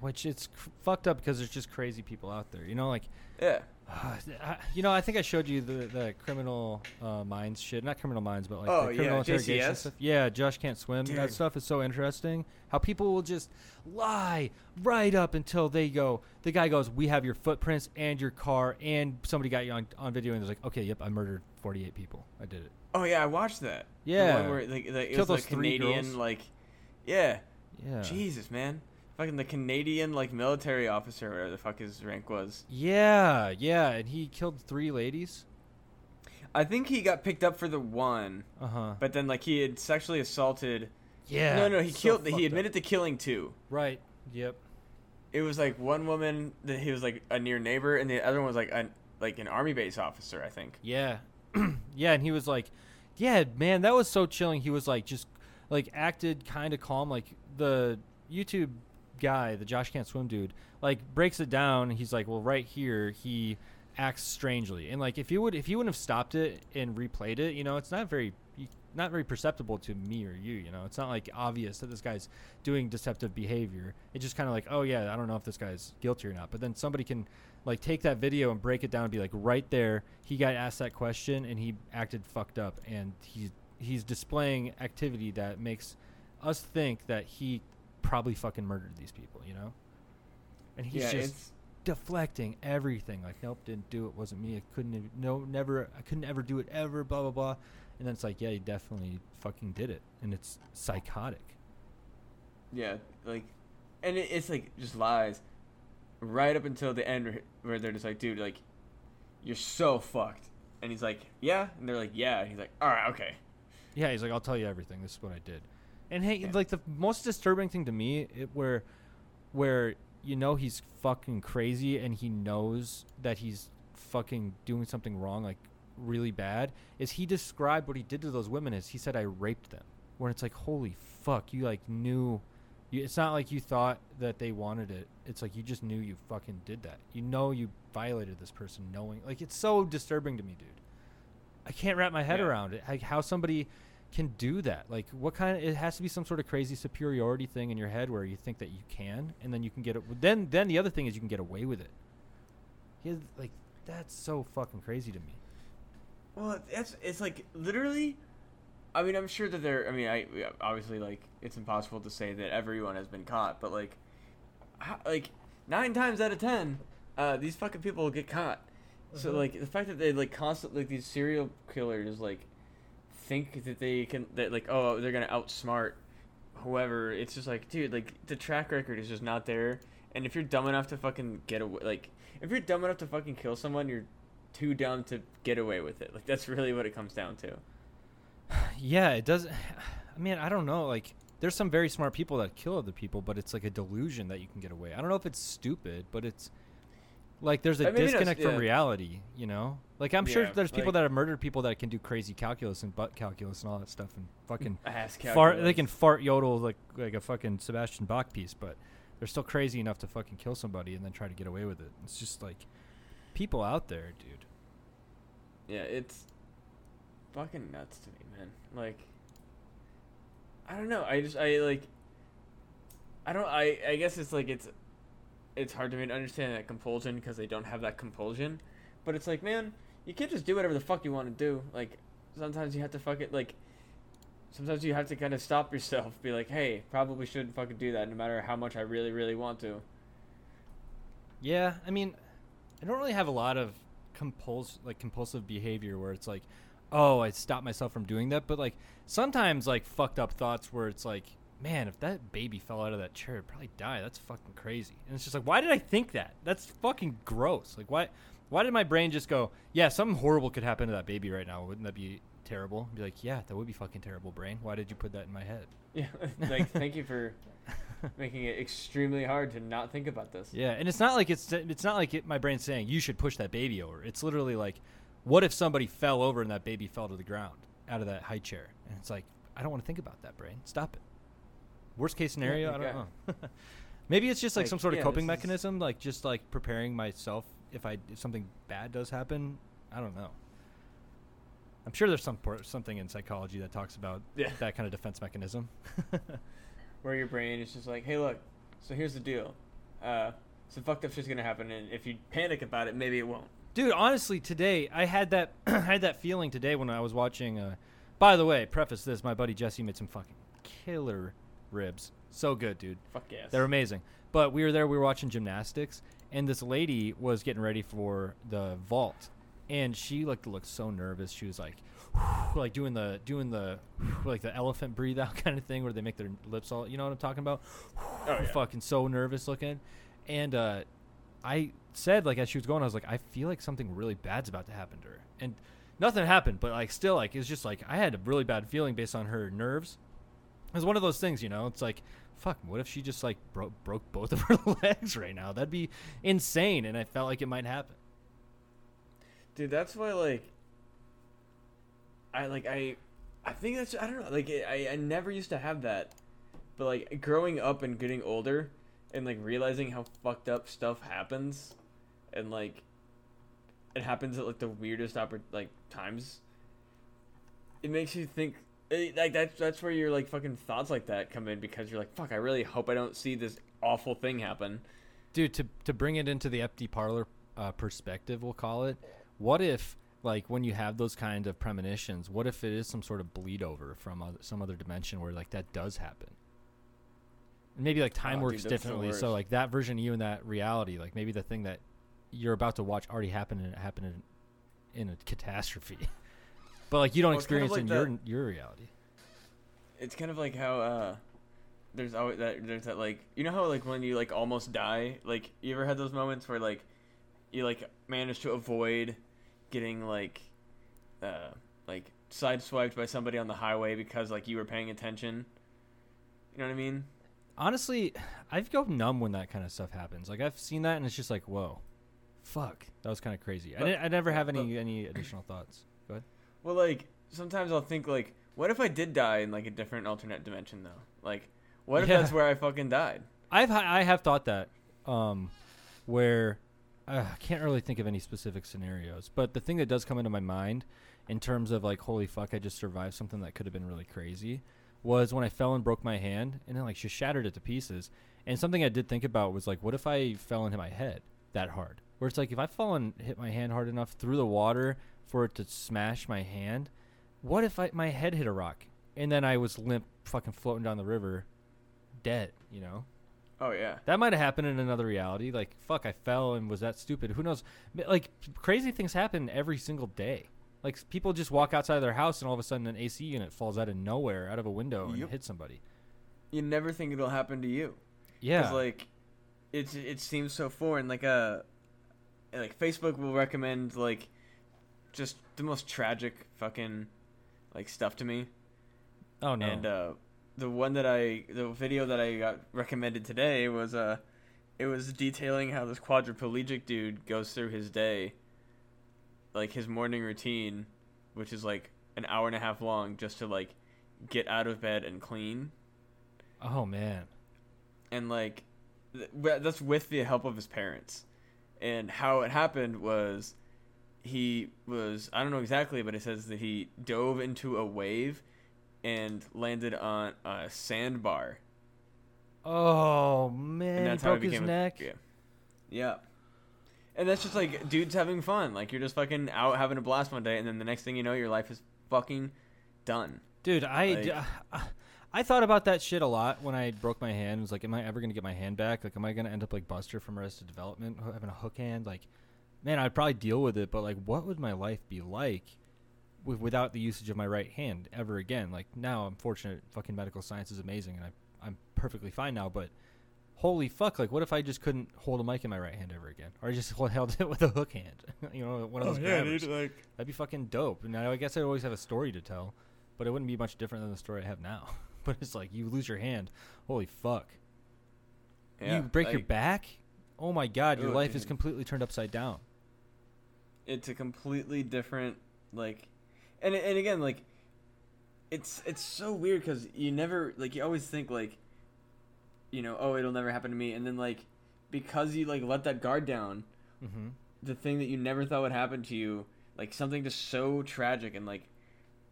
Which it's fucked up because there's just crazy people out there. You know, like Yeah. I- you know, I think I showed you the the criminal uh, minds shit. Not criminal minds, but like Oh, the yeah, criminal interrogation JCS? stuff. Yeah, Josh can't swim. That stuff is so interesting. How people will just lie right up until they go. The guy goes, "We have your footprints and your car, and somebody got you on, on video." And they're like, "Okay, yep, I murdered 48 people. I did it." Oh yeah, I watched that. The Yeah. one where like, the, it Killed was the three Canadian girls. like, yeah. Yeah. Jesus man, fucking the Canadian like military officer, whatever the fuck his rank was. Yeah, yeah, and he killed three ladies. I think he got picked up for the one, Uh huh. but then like he had sexually assaulted. Yeah. no, no, he so killed. He up. admitted to killing two. Right. Yep. It was like one woman that he was like a near neighbor, and the other one was like an like an army base officer, I think. Yeah. yeah, and he was like, "Yeah, man, that was so chilling." He was like just like acted kind of calm like the YouTube guy, the Josh can't swim dude, like breaks it down. He's like, "Well, right here, he acts strangely." And like if you would if you wouldn't have stopped it and replayed it, you know, it's not very not very perceptible to me or you, you know. It's not like obvious that this guy's doing deceptive behavior. It's just kind of like, "Oh yeah, I don't know if this guy's guilty or not." But then somebody can like take that video and break it down and be like right there he got asked that question and he acted fucked up and he's he's displaying activity that makes us think that he probably fucking murdered these people you know? And he's yeah, just deflecting everything like nope didn't do it wasn't me i couldn't have- no never i couldn't ever do it ever blah blah blah. And then it's like yeah he definitely fucking did it and it's psychotic. Yeah, like, and it, it's like just lies, right up until the end where, where they're just like, dude, like, you're so fucked, and he's like, yeah, and they're like, yeah, and he's like, all right, okay. Yeah, he's like, I'll tell you everything. This is what I did. And hey, Yeah. like the most disturbing thing to me, it, where, where you know he's fucking crazy and he knows that he's fucking doing something wrong, like really bad, is he described what he did to those women as he said I raped them. Where it's like, holy fuck, you like knew You, it's not like you thought that they wanted it. It's like you just knew you fucking did that. You know you violated this person knowing. Like it's so disturbing to me, dude. I can't wrap my head Yeah. around it. Like how somebody can do that. Like what kind of it has to be some sort of crazy superiority thing in your head where you think that you can and then you can get it then then the other thing is you can get away with it. He has, like that's so fucking crazy to me. Well, it's it's like literally. I mean, I'm sure that there. I mean, I obviously like it's impossible to say that everyone has been caught, but like, how, like nine times out of ten, uh, these fucking people will get caught. So Mhm. like the fact that they like constantly like these serial killers like think that they can that like oh they're gonna outsmart whoever. It's just like dude, like the track record is just not there. And if you're dumb enough to fucking get away, like if you're dumb enough to fucking kill someone, you're too dumb to get away with it. Like that's really what it comes down to. Yeah, it does. I mean, I don't know. Like, there's some very smart people that kill other people, but it's like a delusion that you can get away. I don't know if it's stupid, but it's like there's a maybe not- disconnect from yeah. reality. You know, like I'm sure there's people like- that have murdered people that can do crazy calculus and butt calculus and all that stuff and fucking Ass fart. They can fart yodel like like a fucking Sebastian Bach piece, but they're still crazy enough to fucking kill somebody and then try to get away with it. It's just like people out there, dude. Yeah, it's fucking nuts to me, man. Like, I don't know. I just I like. I don't. I I guess it's like it's, it's hard to me to understand that compulsion because they don't have that compulsion, but it's like, man, you can't just do whatever the fuck you want to do. Like, sometimes you have to fuck it. Like, sometimes you have to kind of stop yourself. Be like, hey, probably shouldn't fucking do that, no matter how much I really, really want to. Yeah, I mean, I don't really have a lot of compuls like compulsive behavior where it's like, oh, I stop myself from doing that. But like sometimes like fucked up thoughts where it's like, man, if that baby fell out of that chair, it'd probably die. That's fucking crazy. And it's just like, why did I think that? That's fucking gross. Like, why? Why did my brain just go, yeah, something horrible could happen to that baby right now? Wouldn't that be terrible? Be like, yeah, that would be fucking terrible, brain. Why did you put that in my head? Yeah, like thank you for making it extremely hard to not think about this. Yeah, and it's not like it's it's not like it, my brain's saying you should push that baby over. It's literally like, what if somebody fell over and that baby fell to the ground out of that high chair? And it's like, I don't want to think about that, brain. Stop it. Worst case scenario, I don't know. Maybe it's just like, like, some sort of coping this is- mechanism, like just like preparing myself if I if something bad does happen. I don't know. I'm sure there's some something in psychology that talks about Yeah. that kind of defense mechanism. where your brain is just like, hey, look, so here's the deal. Uh, some fucked up shit's gonna happen, and if you panic about it, maybe it won't. Dude, honestly, today I had that I had that feeling today when I was watching. Uh, by the way, preface this: my buddy Jesse made some fucking killer ribs. So good, dude. Fuck yes. They're amazing. But we were there. We were watching gymnastics, and this lady was getting ready for the vault, and she looked looked so nervous. She was like, like doing the doing the like the elephant breathe out kind of thing, where they make their lips all. You know what I'm talking about? Oh, yeah. Fucking so nervous looking, and uh, I said like as she was going, I was like, I feel like something really bad's about to happen to her, and nothing happened. But like still, like it's just like I had a really bad feeling based on her nerves. It was one of those things, you know. It's like, fuck. What if she just like broke broke both of her legs right now? That'd be insane. And I felt like it might happen. Dude, that's why like I like I I think that's I don't know like I I never used to have that, but like growing up and getting older and like realizing how fucked up stuff happens, and like it happens at like the weirdest oppor- like times. It makes you think it, like that's that's where your like fucking thoughts like that come in because you're like fuck I really hope I don't see this awful thing happen. Dude, to to bring it into the empty parlor uh, perspective, we'll call it. What if, like, when you have those kind of premonitions, what if it is some sort of bleed over from other, some other dimension where like that does happen? And maybe like time Oh, works the differently, so like that version of you in that reality, like maybe the thing that you're about to watch already happened and it happened in, in a catastrophe. but like you don't Well, it's kind of experience like in your your reality. it's kind of like how uh there's always that there's that like you know how like when you like almost die like you ever had those moments where like you like manage to avoid getting like uh like sideswiped by somebody on the highway because like you were paying attention you know what i mean honestly, I go numb when that kind of stuff happens. Like I've seen that, and it's just like, whoa, fuck, that was kind of crazy. I, But- didn't, I never have any but- any additional thoughts. Go ahead. Well like sometimes i'll think like what if i did die in like a different alternate dimension though like What if Yeah. that's where I fucking died? I've I have thought that, um, where uh, I can't really think of any specific scenarios, but the thing that does come into my mind, in terms of like, holy fuck, I just survived something that could have been really crazy, was when I fell and broke my hand, and then like just shattered it to pieces. And something I did think about was like, what if I fell and hit my head that hard? Where it's like, if I fall and hit my hand hard enough through the water for it to smash my hand, what if I, my head hit a rock and then I was limp, fucking floating down the river, dead? You know. Oh yeah. That might have happened in another reality. Like, fuck, I fell and was that stupid? Who knows? Like, crazy things happen every single day. Like, people just walk outside of their house and all of a sudden an AC unit falls out of nowhere, out of a window, and Yep. hits somebody. You never think it'll happen to you. Yeah. 'Cause, like it's it seems so foreign. Like uh like Facebook will recommend like just the most tragic fucking like stuff to me. oh, no. And uh the one that I the video that I got recommended today was uh it was detailing how this quadriplegic dude goes through his day like his morning routine which is like an hour and a half long just to like get out of bed and clean oh, man. and like th- th- that's with the help of his parents and how it happened was he was i don't know exactly but it says that he dove into a wave and landed on a sandbar Oh, man. and that's he how broke he his became neck. A, yeah yeah and that's just like dudes having fun like you're just fucking out having a blast one day and then the next thing you know your life is fucking done Dude, I, Like- d- I thought about that shit a lot when I broke my hand. It was like, am I ever going to get my hand back? Like, am I going to end up like Buster from Arrested Development, having a hook hand? Like, man, I'd probably deal with it, but like, what would my life be like w- without the usage of my right hand ever again? Like, now I'm fortunate. Fucking medical science is amazing, and I, I'm perfectly fine now. But holy fuck, like, what if I just couldn't hold a mic in my right hand ever again, or I just held it with a hook hand? you know, one of those oh, grabbers. like That'd be fucking dope. And I guess I'd always have a story to tell, but it wouldn't be much different than the story I have now. but it's like you lose your hand. Holy fuck. yeah, you break your back? Oh my god, your Ugh, life is completely turned upside down. It's a completely different like and and again like it's it's so weird because you never like you always think like you know oh it'll never happen to me and then like because you like let that guard down Mm-hmm. the thing that you never thought would happen to you like something just so tragic and like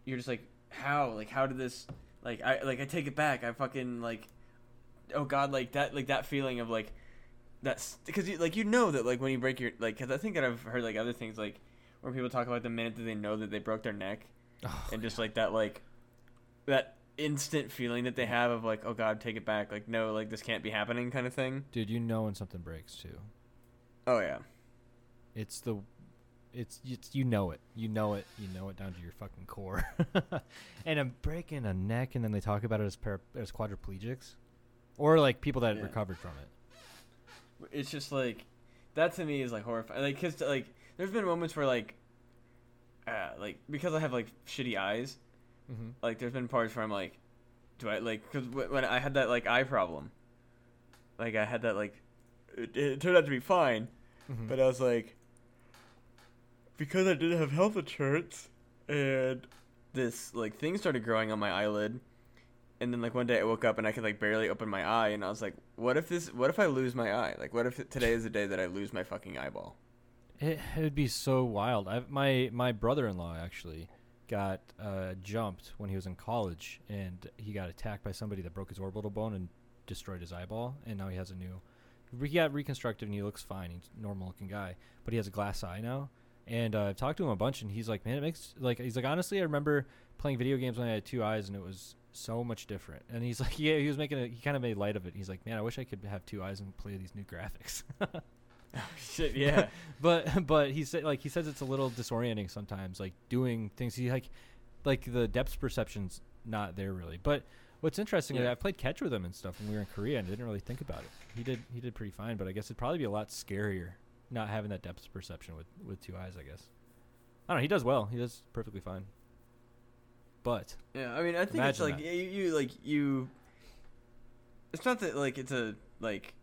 you're just like how like how did this like i like i take it back i fucking like oh god like that like that feeling of like that's because you like you know that like when you break your like because i think that i've heard like other things like where people talk about the minute that they know that they broke their neck Oh, and just like that like that instant feeling that they have of like oh god take it back like no like this can't be happening kind of thing dude, you know when something breaks too. oh yeah It's the it's, it's you know it. You know it. You know it down to your fucking core. and I'm breaking a neck and then they talk about it as para- as quadriplegics or like people that Yeah. recovered from it. It's just like that to me is like horrifying like because like there's been moments where like uh like because i have like shitty eyes Mm-hmm. like there's been parts where i'm like do i like because when i had that like eye problem like i had that like it, it turned out to be fine Mm-hmm. but i was like because i didn't have health insurance and this like thing started growing on my eyelid and then like one day i woke up and i could like barely open my eye and i was like what if this what if i lose my eye like what if today is the day that i lose my fucking eyeball It would be so wild. I my my brother-in-law actually got uh, jumped when he was in college, and he got attacked by somebody that broke his orbital bone and destroyed his eyeball, and now he has a new. He got reconstructed and he looks fine. He's a normal-looking guy, but he has a glass eye now. And uh, I've talked to him a bunch, and he's like, "Man, it makes like he's like honestly, I remember playing video games when I had two eyes, and it was so much different." And he's like, "Yeah, he was making a he kind of made light of it. He's like, man, I wish I could have two eyes and play these new graphics." oh, shit yeah. But but he said like he says it's a little disorienting sometimes like doing things. He like like the depth perception's not there really. But what's interesting is i played catch with him and stuff when we were in korea and I didn't really think about it. He did he did pretty fine but i guess it'd probably be a lot scarier not having that depth perception with with two eyes i guess. I don't know he does well. He does perfectly fine but Yeah, I mean, I think it's like you, you like you. It's not that like it's a like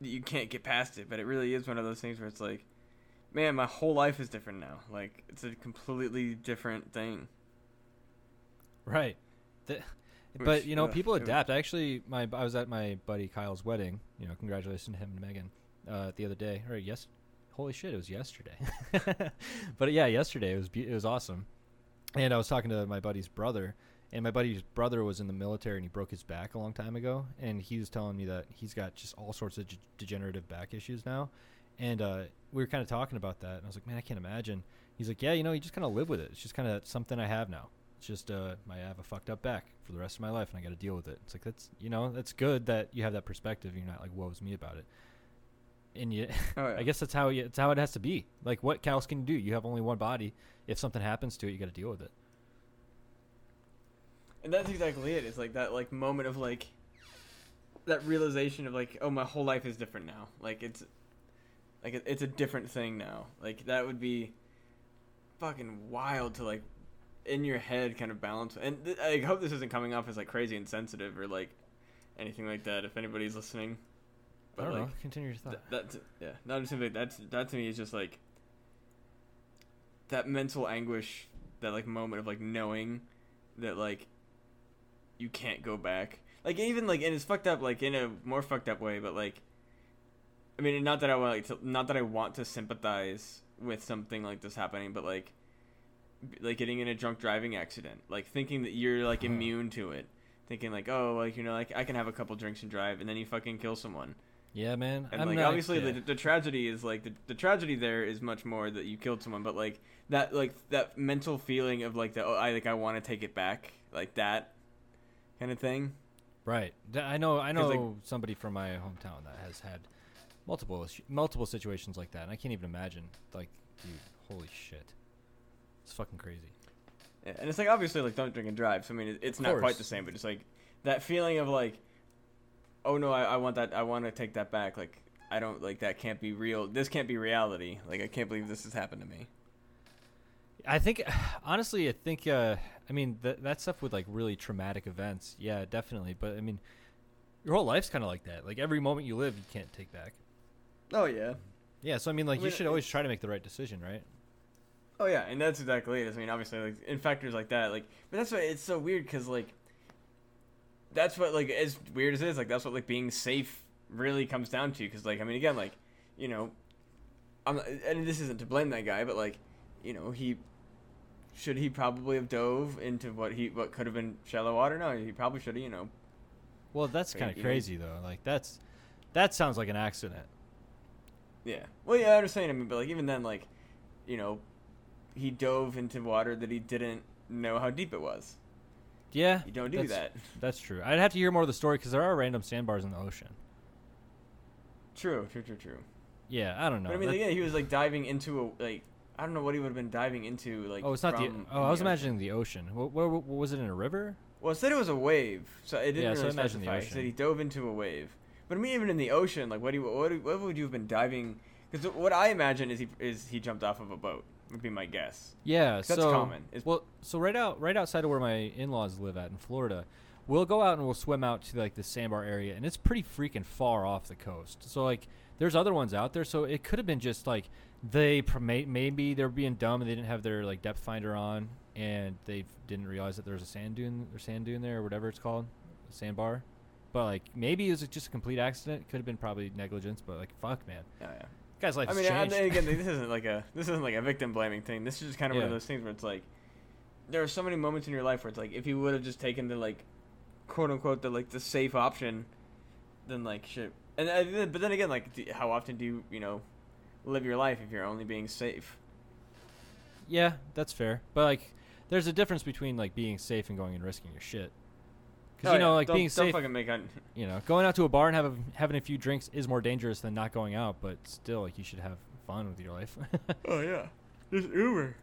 you can't get past it, but it really is one of those things where it's like, man, my whole life is different now. Like it's a completely different thing. Right. The, but you know, ugh, people adapt. Actually, my I was at my buddy Kyle's wedding. You know, congratulations to him and Megan uh, the other day. Or yes, holy shit, it was yesterday. but yeah, yesterday it was be- it was awesome. And I was talking to my buddy's brother, and my buddy's brother was in the military and he broke his back a long time ago. And he was telling me that he's got just all sorts of degenerative back issues now. And uh, we were kind of talking about that, and I was like, man, I can't imagine. He's like, yeah, you know, you just kind of live with it. It's just kind of something I have now. It's just uh, I have a fucked up back for the rest of my life, and I got to deal with it. It's like that's you know that's good that you have that perspective. You're not like woe's me about it. And you, Oh, yeah. I guess that's how you, it's how it has to be. Like, what else can you do? You have only one body. If something happens to it, you got to deal with it. And that's exactly it. It's like that like moment of like that realization of like, oh, my whole life is different now. Like it's like it, it's a different thing now. Like that would be fucking wild to like in your head kind of balance. And th- I hope this isn't coming off as like crazy insensitive or like anything like that. If anybody's listening, I don't like, know. Continue your thought. Th- that's yeah. Not just simply that's that to me is just like that mental anguish, that like moment of like knowing that like you can't go back. Like even like and it's fucked up like in a more fucked up way, but like I mean not that I want like to, not that I want to sympathize with something like this happening, but like like getting in a drunk driving accident, like thinking that you're like hmm. immune to it. Thinking like, oh, like you know, like I can have a couple drinks and drive, and then you fucking kill someone. Yeah, man. And I'm like not- obviously yeah. the, the tragedy is like the, the tragedy there is much more that you killed someone, but like that like that mental feeling of like the oh I like I want to take it back like that kind of thing. Right. I know. I 'Cause, like- know somebody from my hometown that has had multiple multiple situations like that, and I can't even imagine. Like, dude, holy shit, it's fucking crazy. Yeah, and it's like obviously like don't drink and drive. So I mean it, it's not quite the same, but it's like that feeling of like oh no I, I want that I want to take that back. Like I don't like that can't be real. This can't be reality. Like I can't believe this has happened to me. I think, honestly, I think. Uh, I mean, that that stuff with like really traumatic events, yeah, definitely. But I mean, your whole life's kind of like that. Like every moment you live, you can't take back. Oh yeah. Yeah. So I mean, like I you should always try to make the right decision, right? Oh yeah, and that's exactly it. I mean, obviously, like in factors like that, like, but that's why it's so weird because like, that's what like as weird as it is, like that's what like being safe really comes down to. Because like, I mean, again, like, you know, I'm and this isn't to blame that guy, but like, you know, he should he probably have dove into what he what could have been shallow water? No, he probably should have, you know. Well, that's kind of you know- crazy though. Like that's that sounds like an accident. Yeah. Well, yeah, I understand. I mean, but like even then, like, you know, he dove into water that he didn't know how deep it was. Yeah. You don't do that's, that. That's true. I'd have to hear more of the story because there are random sandbars in the ocean. True, true, true, true. Yeah, I don't know. But I mean, That- again, he was like diving into a like I don't know what he would have been diving into like. oh, it's not the. Oh, I was the ocean. imagining the ocean. What, what, what was it in a river? Well, it said it was a wave, so it didn't Yeah, so really imagine the specify. He said he dove into a wave. But I mean, even in the ocean, like what do you, what, what would you have been diving? Because what I imagine is he is he jumped off of a boat. Would be my guess. Yeah, so that's common. It's- well, so right out right outside of where my in-laws live at in Florida, we'll go out and we'll swim out to like the sandbar area, and it's pretty freaking far off the coast. So like, there's other ones out there. So it could have been just like they maybe they're being dumb and they didn't have their like depth finder on, and they didn't realize that there was a sand dune or sand dune there or whatever it's called, a sandbar. But like maybe it was just a complete accident. Could have been probably negligence, but like fuck, man, Oh, yeah. Guy's life I mean, changed. again, this isn't like a this isn't like a victim blaming thing. This is just kind of one of those things where it's like there are so many moments in your life where it's like if you would have just taken the like quote unquote the like the safe option, then like shit. And uh, but then again, like how often do you you know live your life if you're only being safe? Yeah, that's fair. But like, there's a difference between like being safe and going and risking your shit. Because Oh, you know, yeah. like don't, being don't safe, fucking make un- you know, going out to a bar and have a, having a few drinks is more dangerous than not going out. But still, like, you should have fun with your life. Oh yeah, just Uber.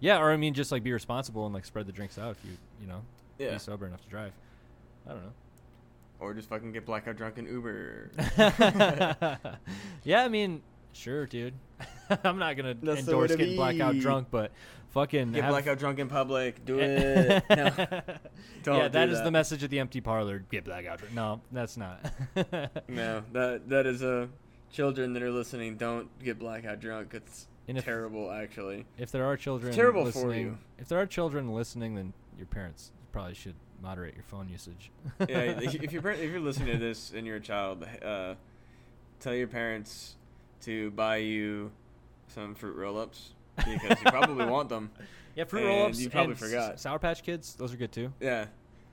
yeah, or I mean, just like be responsible and like spread the drinks out if you, you know, Yeah. be sober enough to drive. I don't know. Or just fucking get blackout drunk in Uber. yeah, I mean, sure, dude. I'm not gonna That's endorse getting blackout drunk, but fucking Get have- blackout drunk in public. Do it. no. Yeah, that is that. the message of the empty parlor. Get blackout drunk. No, that's not. No, that that is uh, children that are listening. Don't get blackout drunk. It's if- terrible, actually. If there are children terrible for you. if there are children listening, then your parents probably should moderate your phone usage. yeah, if you're if you're listening to this and you're a child, uh, tell your parents to buy you some fruit roll-ups because you probably want them. Yeah, fruit And roll-ups. you probably forgot. Sour Patch Kids, those are good too. Yeah.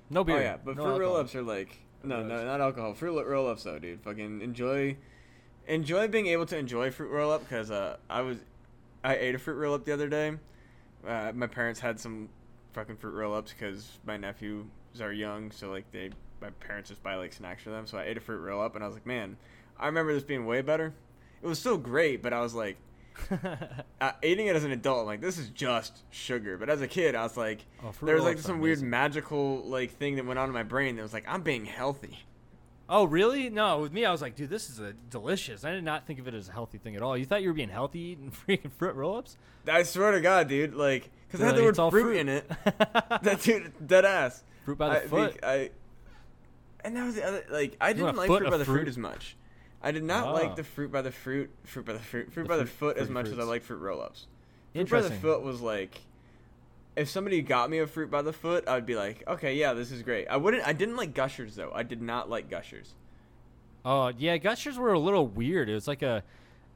No beer. Oh yeah, but no fruit alcohol. roll-ups are like no, no, Gross. not alcohol. Fruit roll-ups though, dude. Fucking enjoy, enjoy being able to enjoy fruit roll-up because uh, I was, I ate a fruit roll-up the other day. Uh, my parents had some fucking fruit roll-ups because my nephews are young, so like they, my parents just buy like snacks for them. So I ate a fruit roll-up and I was like, man, I remember this being way better. It was still great, but I was like, uh, eating it as an adult, I'm like this is just sugar. But as a kid, I was like, oh, there was like some weird amazing. magical like thing that went on in my brain that was like I'm being healthy. Oh really? No, with me, I was like, dude, this is a delicious. I did not think of it as a healthy thing at all. You thought you were being healthy eating freaking fruit roll-ups? I swear to God, dude, like because I had the word fruit, fruit. in it. that dude, dead ass. fruit by the I foot. think I. And that was the other like I You didn't like fruit by the fruit fruit? as much. I did not Ah. like the fruit by the fruit, fruit by the fruit, fruit The by the fruit- foot as much as I fruits. like fruit roll-ups. Fruit by the foot was like, if somebody got me a fruit by the foot, I'd be like, okay, yeah, this is great. I wouldn't. I didn't like Gushers though. I did not like Gushers. Oh yeah, gushers were a little weird. It was like a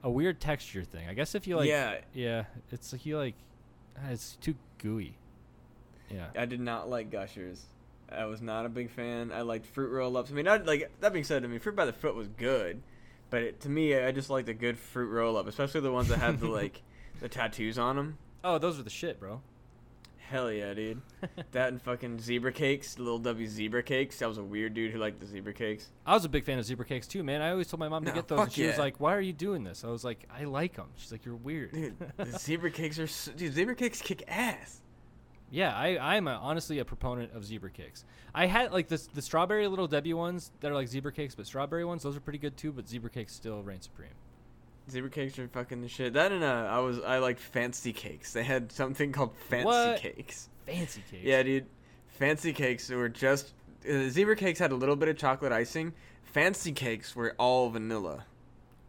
a weird texture thing. I guess if you like, yeah, yeah, it's like you like, ah, it's too gooey. Yeah. I did not like Gushers. I was not a big fan. I liked fruit roll-ups. I mean, I, like that being said, I mean, fruit by the foot was good, but it, to me, I just like the good fruit roll-up, especially the ones that have the like the tattoos on them. Oh, those are the shit, bro. Hell yeah, dude. that and fucking zebra cakes, little W zebra cakes. I was a weird dude who liked the zebra cakes. I was a big fan of zebra cakes too, man. I always told my mom to get those, and fuck she was like, "Why are you doing this?" I was like, "I like them." She's like, "You're weird." Dude, the zebra cakes are s dude. Zebra cakes kick ass. Yeah, I I'm a, honestly a proponent of zebra cakes. I had like the the strawberry little Debbie ones that are like zebra cakes, but strawberry ones those are pretty good too. But zebra cakes still reign supreme. Zebra cakes are fucking the shit. That and uh, I was I liked fancy cakes. They had something called fancy What? cakes. Fancy cakes. Yeah, dude. Fancy cakes were just uh, zebra cakes had a little bit of chocolate icing. Fancy cakes were all vanilla,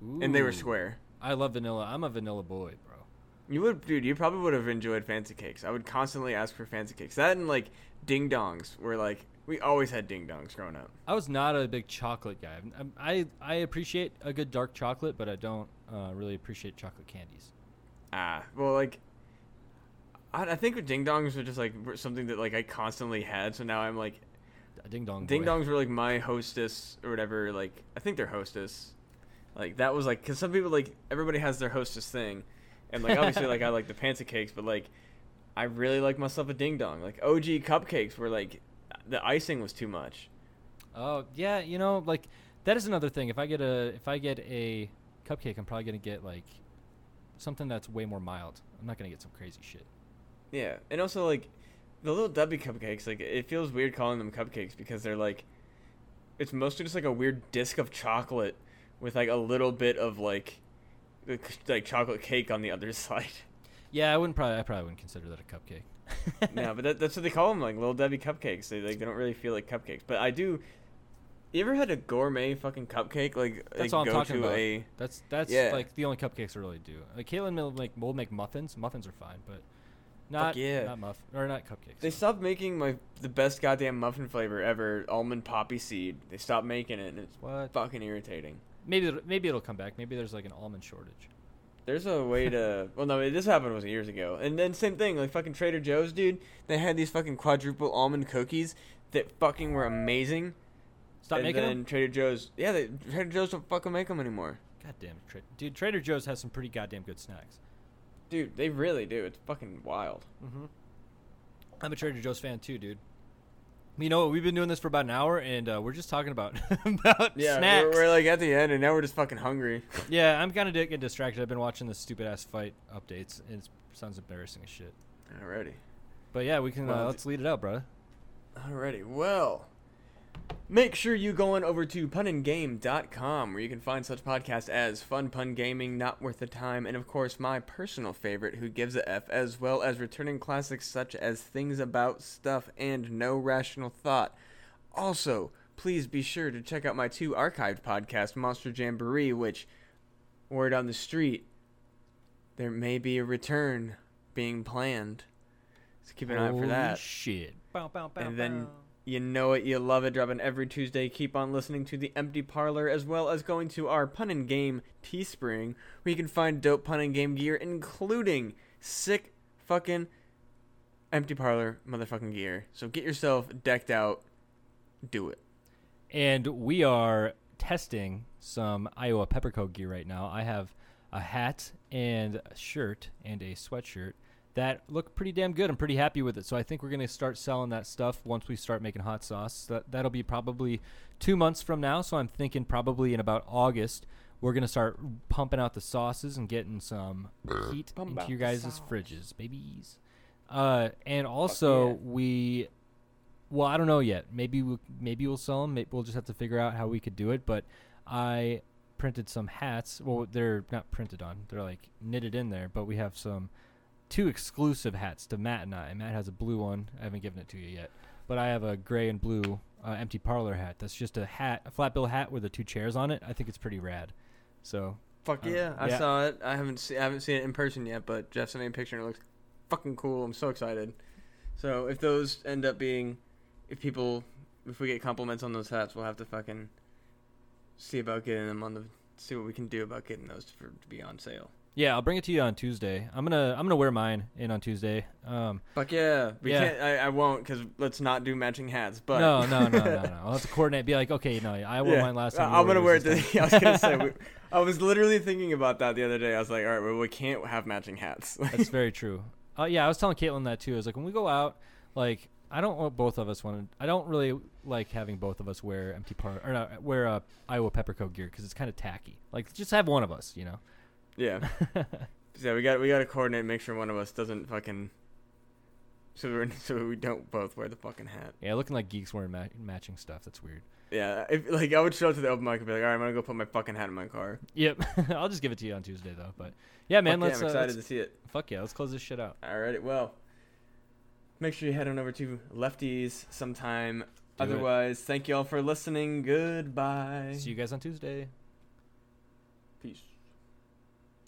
and they were square. I love vanilla. I'm a vanilla boy. You would, dude. You probably would have enjoyed fancy cakes. I would constantly ask for fancy cakes. That and like ding dongs were like we always had ding dongs growing up. I was not a big chocolate guy. I'm- I I appreciate a good dark chocolate, but I don't uh, really appreciate chocolate candies. Ah, well, like I, I think ding dongs were just like something that like I constantly had. So now I'm like ding dong. ding dongs were like my hostess or whatever. Like I think they're hostess. Like that was like because some people like everybody has their hostess thing, and like obviously like I like the fancy cakes, but like I really like myself a ding dong. Like OG cupcakes were like the icing was too much. Oh yeah, you know, like that is another thing. If I get a if I get a cupcake, I'm probably gonna get like something that's way more mild. I'm not gonna get some crazy shit. Yeah, and also like the little Debbie cupcakes. Like it feels weird calling them cupcakes because they're like it's mostly just like a weird disc of chocolate with like a little bit of like like chocolate cake on the other side. Yeah, I wouldn't probably I probably wouldn't consider that a cupcake. no, but that, that's what they call them, like little Debbie cupcakes. They like they don't really feel like cupcakes, but I do. You ever had a gourmet fucking cupcake? Like That's like, all I'm go talking about. a That's that's Yeah. like the only cupcakes I really do. Like Caitlin will make will make muffins. Muffins are fine, but not yeah. not muff or not cupcakes. They stopped making my the best goddamn muffin flavor ever, almond poppy seed. They stopped making it, and it's what? fucking irritating. Maybe it'll- maybe it'll come back. Maybe there's like an almond shortage. There's a way to. Well, no, this happened was years ago, and then same thing, like fucking Trader Joe's, dude. They had these fucking quadruple almond cookies that fucking were amazing. Stop and making then them. Trader Joe's, yeah, they, Trader Joe's don't fucking make them anymore, God damn it, Tra- dude! Trader Joe's has some pretty goddamn good snacks. dude. They really do. It's fucking wild. Mm-hmm. I'm a Trader Joe's fan too, dude. You know what? We've been doing this for about an hour, and uh, we're just talking about about Yeah, snacks. we're, we're like at the end, and now we're just fucking hungry. yeah, I'm kind of getting distracted. I've been watching the stupid ass fight updates, and it sounds embarrassing as shit. Alrighty, But yeah, we can. Well, uh, let's lead it out, bro. alrighty. Well, make sure you go on over to punandgame.com where you can find such podcasts as Fun Pun Gaming, Not Worth the Time, and of course my personal favorite, Who Gives a F, as well as returning classics such as Things About Stuff and No Rational Thought. Also, please be sure to check out my two archived podcasts, Monster Jamboree, which, word on the street, there may be a return being planned. So keep an eye out for Holy that. Shit. Bow, bow, bow, And then. You know it, you love it. Dropping every Tuesday. Keep on listening to the Empty Parlor as well as going to our Pun and Game Teespring, where you can find dope pun and game gear, including sick fucking Empty Parlor motherfucking gear. So get yourself decked out. Do it. And we are testing some Iowa Pepperco gear right now. I have a hat and a shirt and a sweatshirt that look pretty damn good. I'm pretty happy with it. So I think we're going to start selling that stuff once we start making hot sauce. That that'll be probably 2 months from now, so I'm thinking probably in about August we're going to start pumping out the sauces and getting some heat Pump into your guys' sauce. fridges, babies. Uh, and also yeah. we well, I don't know yet. Maybe we maybe we'll sell them. Maybe we'll just have to figure out how we could do it. But I printed some hats. Well, they're not printed on. They're like knitted in there. But we have some two exclusive hats to Matt and I. Matt has a blue one. I haven't given it to you yet. But I have a gray and blue uh, empty parlor hat. That's just a hat, a flat bill hat with the two chairs on it. I think it's pretty rad. So Fuck Um, yeah, I yeah. saw it. I haven't se- I haven't seen it in person yet, but Jeff sent me a picture and it looks fucking cool. I'm so excited. So if those end up being, if people, if we get compliments on those hats, we'll have to fucking see about getting them on the, see what we can do about getting those for to be on sale. Yeah, I'll bring it to you on Tuesday. I'm gonna I'm gonna wear mine in on Tuesday. Um, Fuck yeah, we Yeah. can't. I, I won't because let's not do matching hats. But no, no, no, no, no. I'll have to coordinate. Be like, okay, no, I wore Yeah. mine last time. I'm gonna wear it. To. I was gonna say. We, I was literally thinking about that the other day. I was like, all right, well, we can't have matching hats. That's very true. Uh, yeah, I was telling Caitlin that too. I was like, when we go out, like, I don't want both of us want to. I don't really like having both of us wear empty part or not, wear uh, Iowa Pepperco gear because it's kind of tacky. Like, just have one of us, you know. Yeah. Yeah, we got we got to coordinate, make sure one of us doesn't fucking. So we're so we don't both wear the fucking hat. yeah, looking like geeks wearing ma- matching stuff. That's weird. Yeah, if like I would show up to the open mic and be like, all right, I'm gonna go put my fucking hat in my car. Yep, I'll just give it to you on Tuesday though. But yeah, man, Fuck let's, I'm uh, excited let's to see it. fuck yeah, let's close this shit out. All right, well, make sure you head on over to Lefties sometime. Do it. Otherwise, thank you all for listening. Goodbye. See you guys on Tuesday.